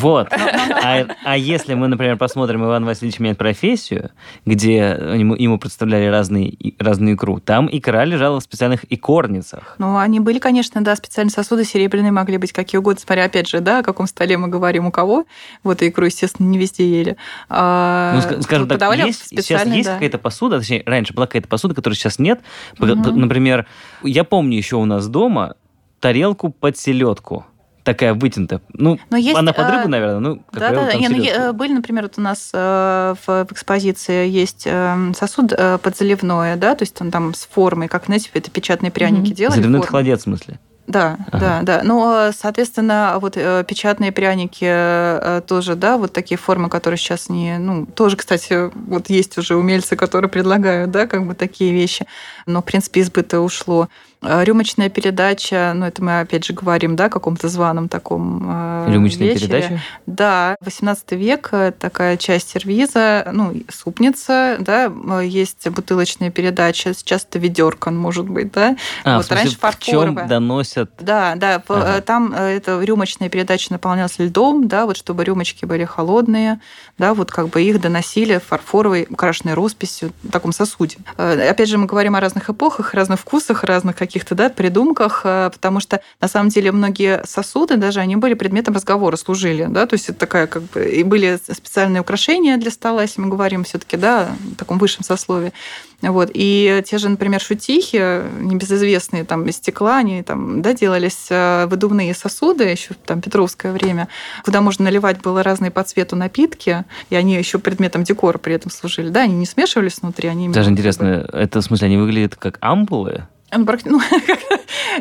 Вот. А, а если мы, например, посмотрим «Иван Васильевич меняет профессию», где ему, ему представляли разные, разную икру, там икра лежала в специальных икорницах. Ну, они были, конечно, да, специальные сосуды серебряные могли быть какие угодно, смотря, опять же, да, о каком столе мы говорим, у кого. Вот икру, естественно, не везде ели. А, ну, скажем так, есть, сейчас есть да. какая-то посуда, точнее, раньше была какая-то посуда, которой сейчас нет. Угу. Например, я помню еще у нас дома тарелку под селедку такая вытянутая. Ну, Но есть, она под рыбу, наверное, ну, как да, правило, да, да. Не, ну, были, например, вот у нас э, в, в экспозиции есть э, сосуд э, подзаливное, да, то есть он там с формой, как, знаете, это печатные пряники mm-hmm. делали. Заливной холодец, в смысле? Да, ага. да, да. Но, соответственно, вот печатные пряники тоже, да, вот такие формы, которые сейчас не, ну, тоже, кстати, вот есть уже умельцы, которые предлагают, да, как бы такие вещи. Но, в принципе, избыто ушло. Э, рюмочная передача, ну это мы опять же говорим, да, о каком-то званом таком э, Рюмочная вечере. передача? Да, 18 век, э, такая часть сервиза, ну, супница, да, есть бутылочная передача, сейчас это ведерко, может быть, да. А, вот, в смысле, раньше фарфоровая. доносят? Да, да, ага. там эта рюмочная передача наполнялась льдом, да, вот чтобы рюмочки были холодные, да, вот как бы их доносили фарфоровой, украшенной росписью в таком сосуде. Опять же, мы говорим о разных эпохах, разных вкусах, разных каких каких-то да, придумках, э, потому что на самом деле многие сосуды даже они были предметом разговора, служили, да, то есть это такая как бы и были специальные украшения для стола, если мы говорим все-таки, да, в таком высшем сословии. Вот. И те же, например, шутихи, небезызвестные там из стекла, они там, да, делались э, выдувные сосуды еще там Петровское время, куда можно наливать было разные по цвету напитки, и они еще предметом декора при этом служили. Да, они не смешивались внутри, они... Даже интересно, это в смысле, они выглядят как ампулы? ну,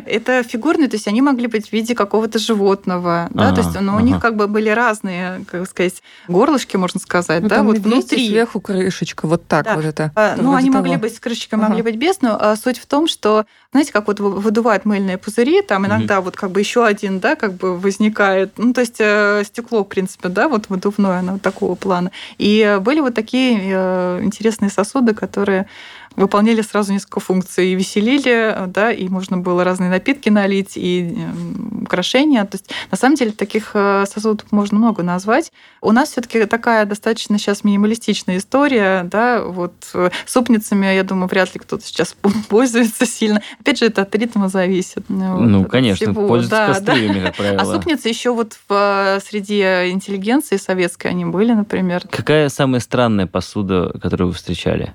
это фигурные, то есть они могли быть в виде какого-то животного, да, то есть, но ну, у них как бы были разные, как сказать, горлышки, можно сказать, ну, да, вот внутри. сверху крышечка, вот так вот это. А, ну, они могли быть с крышечкой, могли быть без, но а, суть в том, что, знаете, как вот выдувают мыльные пузыри, там иногда вот как бы еще один, да, как бы возникает, ну, то есть э, стекло, в принципе, да, вот выдувное, оно такого плана. И были вот такие э, интересные сосуды, которые выполняли сразу несколько функций. И веселили, да, и можно было разные напитки налить, и эм, украшения. То есть, на самом деле, таких э, сосудов можно много назвать. У нас все таки такая достаточно сейчас минималистичная история, да, вот э, супницами, я думаю, вряд ли кто-то сейчас пользуется сильно. Опять же, это от ритма зависит. Ну, вот, конечно, всего. пользуются да, кастрюлями, да. как правило. А супницы еще вот в, э, среди интеллигенции советской они были, например. Какая самая странная посуда, которую вы встречали?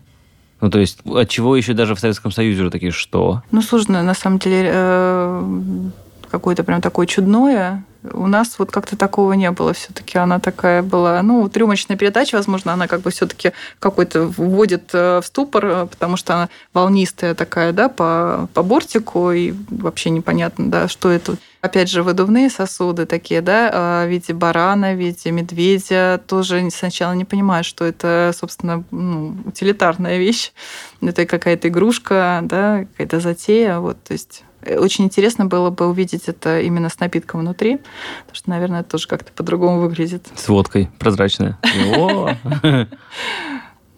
Ну, то есть, от чего еще даже в Советском Союзе уже такие, что? Ну, сложно, на самом деле, э, какое-то прям такое чудное. У нас вот как-то такого не было. Все-таки она такая была. Ну, вот рюмочная передача, возможно, она как бы все-таки какой-то вводит э, в ступор, э, потому что она волнистая такая, да, по, по бортику, и вообще непонятно, да, что это. Опять же, выдувные сосуды такие, да, а, в виде барана, в виде медведя. Тоже сначала не понимаю, что это, собственно, ну, утилитарная вещь. Это какая-то игрушка, да, какая-то затея. Вот, то есть э, очень интересно было бы увидеть это именно с напитком внутри, потому что, наверное, это тоже как-то по-другому выглядит. С водкой прозрачная.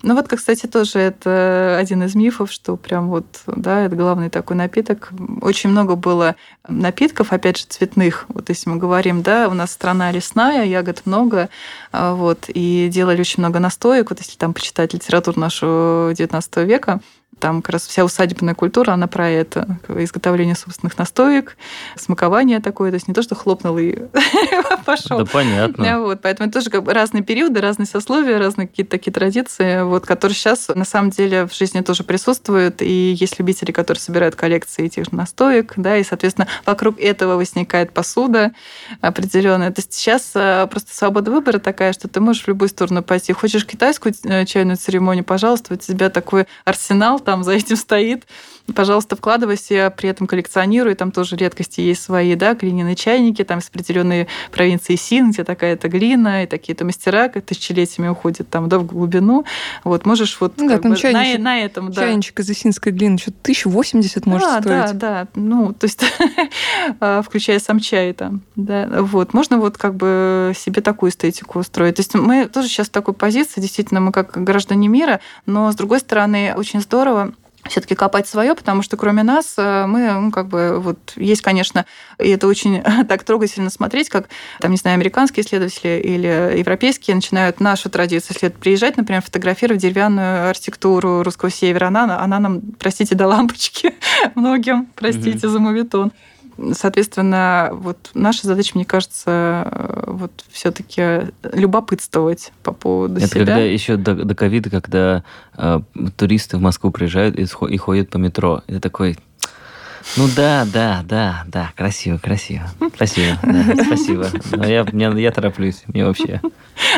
Ну вот, кстати, тоже это один из мифов, что прям вот, да, это главный такой напиток. Очень много было напитков, опять же, цветных. Вот если мы говорим, да, у нас страна лесная, ягод много, а, вот, и делали очень много настоек. Вот если там почитать литературу нашего XIX века, там как раз вся усадебная культура, она про это. Изготовление собственных настоек, смакование такое. То есть не то, что хлопнул и пошел. Да, понятно. Вот, поэтому это тоже как бы разные периоды, разные сословия, разные какие-то такие традиции, вот, которые сейчас на самом деле в жизни тоже присутствуют. И есть любители, которые собирают коллекции этих же настоек, да, и, соответственно, вокруг этого возникает посуда определенная. То есть сейчас э, просто свобода выбора такая, что ты можешь в любую сторону пойти. Хочешь китайскую э, чайную церемонию, пожалуйста, у тебя такой арсенал там за этим стоит. Пожалуйста, вкладывайся, при этом коллекционируй. Там тоже редкости есть свои, да, глиняные чайники, там из определенной провинции Син, где такая-то глина, и такие-то мастера, как тысячелетиями уходят там, да, в глубину. Вот, можешь вот ну, да, там бы, чайничек, на, на этом, да. Чайничек из осинской глины, что-то 1080 может да, стоить. Да, да, ну, то есть, а, включая сам чай там, да, вот. Можно вот как бы себе такую эстетику устроить. То есть мы тоже сейчас в такой позиции, действительно, мы как граждане мира, но, с другой стороны, очень здорово все-таки копать свое, потому что кроме нас э, мы, ну, как бы, вот есть, конечно, и это очень так трогательно смотреть, как, там, не знаю, американские исследователи или европейские начинают нашу традицию след приезжать, например, фотографировать деревянную архитектуру русского севера. Она, она нам, простите, до лампочки многим, простите, за мовитон. Соответственно, вот наша задача, мне кажется, э, вот все-таки любопытствовать по поводу Это себя. когда еще до, до ковида, когда э, туристы в Москву приезжают и, и ходят по метро. Это такой, ну да, да, да, да, красиво, красиво. Спасибо, да, спасибо. Но я, мне, я тороплюсь, мне вообще.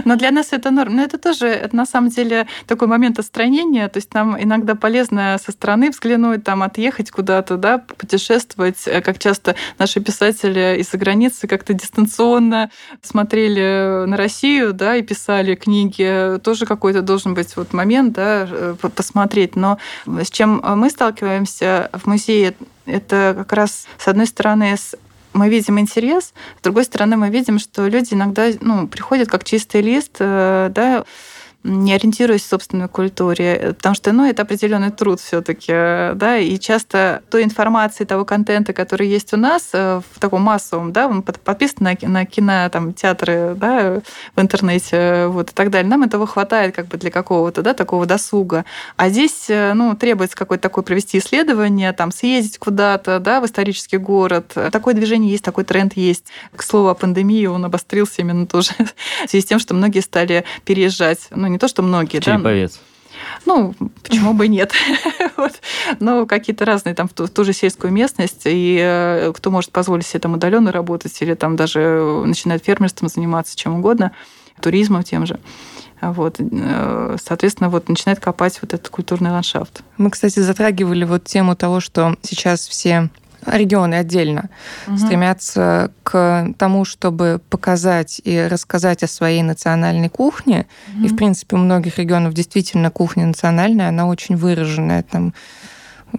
Но для нас это норм. Но это тоже, это на самом деле такой момент отстранения. То есть нам иногда полезно со стороны взглянуть, там, отъехать куда-то, да, путешествовать. Как часто наши писатели из-за границы как-то дистанционно смотрели на Россию, да, и писали книги. Тоже какой-то должен быть вот момент, да, посмотреть. Но с чем мы сталкиваемся в музее, это как раз, с одной стороны, мы видим интерес, с другой стороны, мы видим, что люди иногда ну, приходят как чистый лист, э, да, не ориентируясь в собственной культуре, потому что, ну, это определенный труд все-таки, да, и часто той информации, того контента, который есть у нас э, в таком массовом, да, он подписан на, на кино, там, театры, да, в интернете, вот, и так далее, нам этого хватает как бы для какого-то, да, такого досуга. А здесь, э, ну, требуется какое-то такое провести исследование, там, съездить куда-то, да, в исторический город. Такое движение есть, такой тренд есть. К слову о пандемии, он обострился именно тоже в связи с тем, что многие стали переезжать, ну, не то, что многие. Череповец. Да, ну, почему бы нет? вот. Но какие-то разные, там, в ту, в ту же сельскую местность, и э, кто может позволить себе там удаленно работать, или там даже начинает фермерством заниматься, чем угодно, туризмом тем же. Вот, э, соответственно, вот начинает копать вот этот культурный ландшафт. Мы, кстати, затрагивали вот тему того, что сейчас все регионы отдельно угу. стремятся к тому, чтобы показать и рассказать о своей национальной кухне. Угу. И, в принципе, у многих регионов действительно кухня национальная, она очень выраженная. Там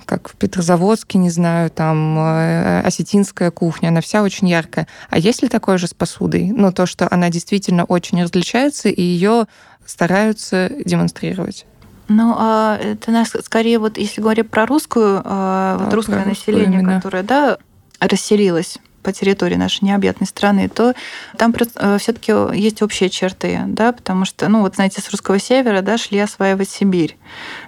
как в Петрозаводске, не знаю, там э, осетинская кухня, она вся очень яркая. А есть ли такое же с посудой? Ну, то, что она действительно очень различается, и ее стараются демонстрировать. Ну, а это нас скорее вот, если говорить про русскую, а, вот русское население, именно. которое, да, расселилось по территории нашей необъятной страны, то там э, все-таки есть общие черты, да, потому что, ну, вот знаете, с русского севера, да, шли осваивать Сибирь,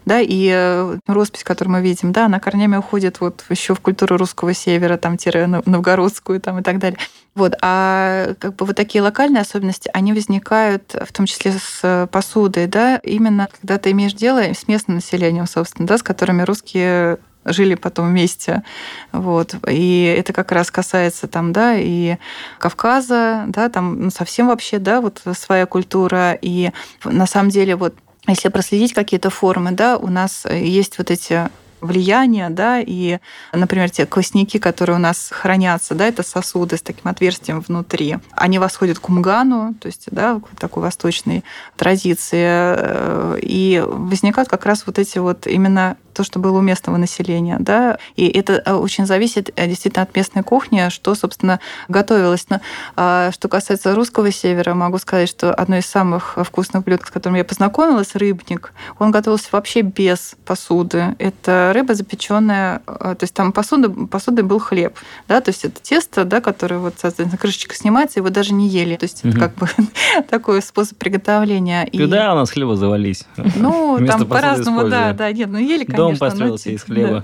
да, и э, роспись, которую мы видим, да, она корнями уходит вот еще в культуру русского севера, там, тире новгородскую, там, и так далее. Вот. А как бы вот такие локальные особенности, они возникают в том числе с посудой, да, именно когда ты имеешь дело с местным населением, собственно, да, с которыми русские жили потом вместе. Вот. И это как раз касается там, да, и Кавказа, да, там ну, совсем вообще, да, вот своя культура. И на самом деле вот если проследить какие-то формы, да, у нас есть вот эти влияния, да, и, например, те квасники, которые у нас хранятся, да, это сосуды с таким отверстием внутри, они восходят к умгану, то есть, да, к такой восточной традиции, э, и возникают как раз вот эти вот именно то, что было у местного населения, да, и это э, очень зависит э, действительно от местной кухни, что, собственно, готовилось. Но а, что касается русского севера, могу сказать, что одно из самых вкусных блюд, с которым я познакомилась, рыбник, он готовился вообще без посуды. Это рыба запеченная, э, то есть там посуда, посудой был хлеб, да, то есть это тесто, да, которое вот, соответственно, крышечка снимается, его даже не ели, то есть угу. это как бы такой способ приготовления. Когда и... у нас хлеба завались? Ну, там по-разному, да, да, нет, ну ели, конечно Дом построился из хлеба.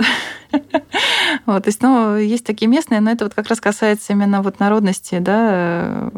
Вот, то есть, ну, есть такие местные, но это вот как раз касается именно вот народности, да,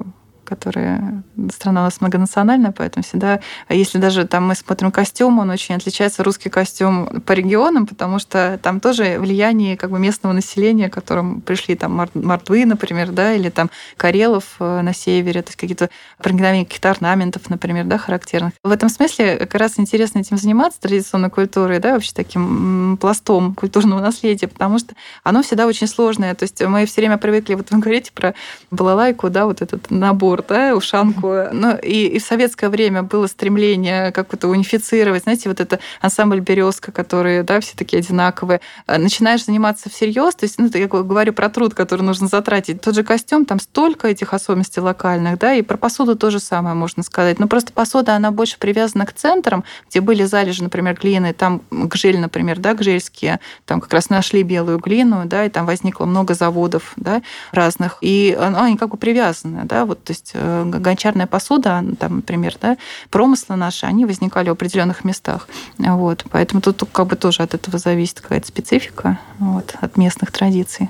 которая страна у нас многонациональная, поэтому всегда, а если даже там мы смотрим костюм, он очень отличается, русский костюм по регионам, потому что там тоже влияние как бы местного населения, к которым пришли там мордвы, например, да, или там карелов э, на севере, то есть какие-то проникновения каких-то орнаментов, например, да, характерных. В этом смысле как раз интересно этим заниматься, традиционной культурой, да, вообще таким пластом культурного наследия, потому что оно всегда очень сложное. То есть мы все время привыкли, вот вы говорите про балалайку, да, вот этот набор да, ушанку. Ну, и, и в советское время было стремление как-то унифицировать, знаете, вот это ансамбль «Березка», которые, да, все такие одинаковые. А начинаешь заниматься всерьез, то есть, ну, я говорю про труд, который нужно затратить. Тот же костюм, там столько этих особенностей локальных, да, и про посуду то же самое можно сказать. Но просто посуда, она больше привязана к центрам, где были залежи, например, глины, там гжель, например, да, гжельские, там как раз нашли белую глину, да, и там возникло много заводов, да, разных, и они как бы привязаны, да, вот, то есть Э, гончарная посуда, там, например, да, промыслы наши, они возникали в определенных местах. Вот. Поэтому тут как бы тоже от этого зависит какая-то специфика вот, от местных традиций.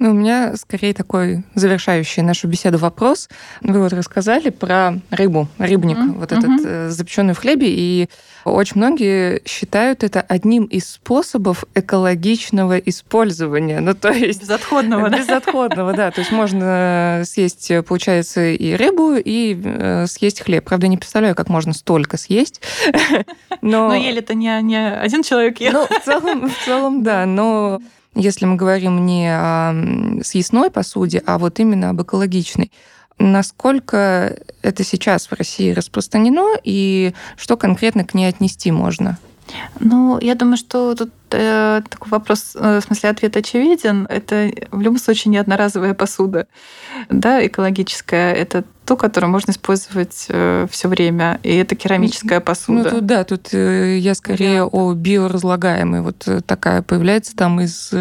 Ну, у меня скорее такой завершающий нашу беседу вопрос. Вы вот рассказали про рыбу, рыбник, mm-hmm. вот этот mm-hmm. запеченный в хлебе, и очень многие считают это одним из способов экологичного использования. Ну, то есть... Безотходного, да? Безотходного, да. То есть можно съесть, получается, и рыбу, и э, съесть хлеб. Правда, не представляю, как можно столько съесть. Но, но ели-то не, не один человек ел. Ну, в целом, в целом, да. Но если мы говорим не о съестной посуде, а вот именно об экологичной. Насколько это сейчас в России распространено и что конкретно к ней отнести можно? Ну, я думаю, что тут э, такой вопрос, э, в смысле ответ очевиден. Это в любом случае не одноразовая посуда, да, экологическая. Это ту, которую можно использовать э, все время. И это керамическая посуда. Ну, тут, да, тут э, я скорее Вариант. о биоразлагаемой. Вот э, такая появляется там из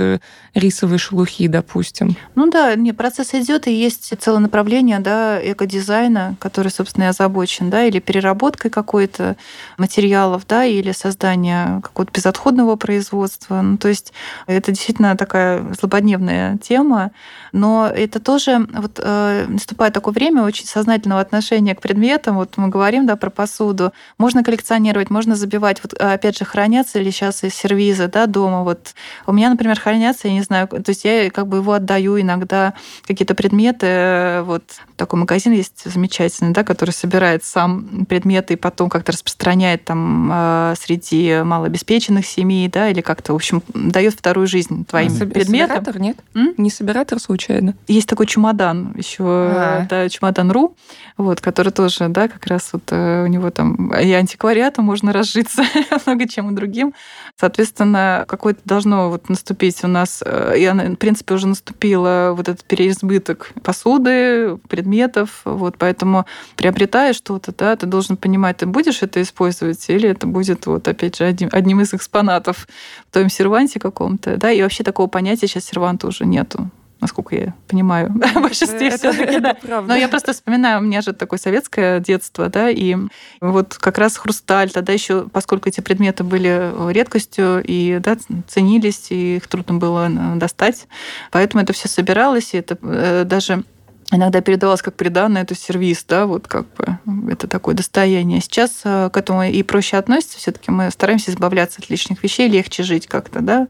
рисовой шелухи, допустим. Ну да, не, процесс идет, и есть целое направление да, экодизайна, который, собственно, и озабочен, да, или переработкой какой-то материалов, да, или создание какого-то безотходного производства. Ну, то есть это действительно такая злободневная тема, но это тоже вот э, наступает такое время очень сознательного отношения к предметам. Вот мы говорим да, про посуду. Можно коллекционировать, можно забивать. Вот опять же, хранятся ли сейчас и сервизы да, дома? Вот у меня, например, хранятся, я не знаю, то есть я как бы его отдаю иногда какие-то предметы. Вот такой магазин есть замечательный, да, который собирает сам предметы и потом как-то распространяет там э, среди малообеспеченных семей, да, или как-то, в общем, дает вторую жизнь твоим а, предметам. Собиратор нет? М? Не собиратор случайно? Есть такой чемодан еще, а. да, чемодан.ру, вот, который тоже, да, как раз вот э, у него там и антиквариатом можно разжиться много чем и другим. Соответственно, какое-то должно вот наступить у нас, э, и она, в принципе, уже наступила вот этот переизбыток посуды, предметов, вот, поэтому приобретая что-то, да, ты должен понимать, ты будешь это использовать или это будет вот, опять же, одним, одним из экспонатов в твоем серванте каком-то, да, и вообще такого понятия сейчас серванта уже нету насколько я понимаю, в большинстве все-таки, да. Но я просто вспоминаю, у меня же такое советское детство, да, и вот как раз хрусталь, тогда еще, поскольку эти предметы были редкостью и да, ценились, и их трудно было достать, поэтому это все собиралось, и это э, даже иногда передавалось как приданное, это сервис, да, вот как бы это такое достояние. Сейчас э, к этому и проще относится, все-таки мы стараемся избавляться от лишних вещей, легче жить как-то, да.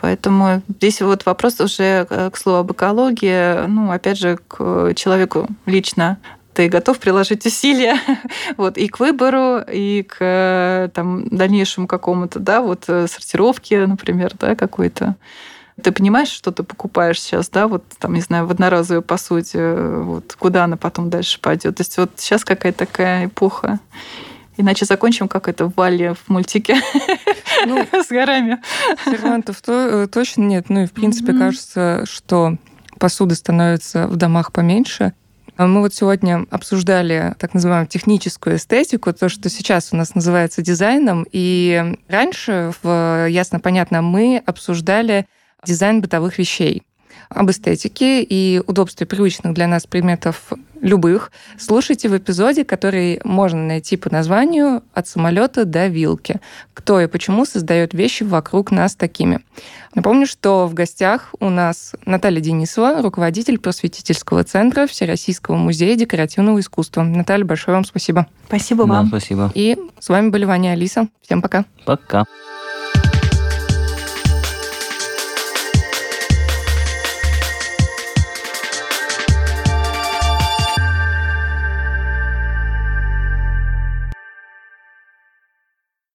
Поэтому здесь вот вопрос уже э, к слову об экологии, ну, опять же, к человеку лично ты готов приложить усилия вот, и к выбору, и к э, там, дальнейшему какому-то, да, вот сортировке, например, да, какой-то. Ты понимаешь, что ты покупаешь сейчас, да, вот там, не знаю, в одноразовой посуде, вот куда она потом дальше пойдет. То есть вот сейчас какая-то такая эпоха. Иначе закончим, как это в Вале в мультике ну, с горами. Сервантов то, э, точно нет. Ну и, в принципе, mm-hmm. кажется, что посуды становится в домах поменьше. А мы вот сегодня обсуждали так называемую техническую эстетику, то, что сейчас у нас называется дизайном. И раньше, в ясно понятно, мы обсуждали дизайн бытовых вещей. об эстетике и удобстве привычных для нас предметов любых, слушайте в эпизоде, который можно найти по названию «От самолета до вилки. Кто и почему создает вещи вокруг нас такими». Напомню, что в гостях у нас Наталья Денисова, руководитель просветительского центра Всероссийского музея декоративного искусства. Наталья, большое вам спасибо. Спасибо вам. Да, спасибо. И с вами были Ваня и Алиса. Всем пока. Пока.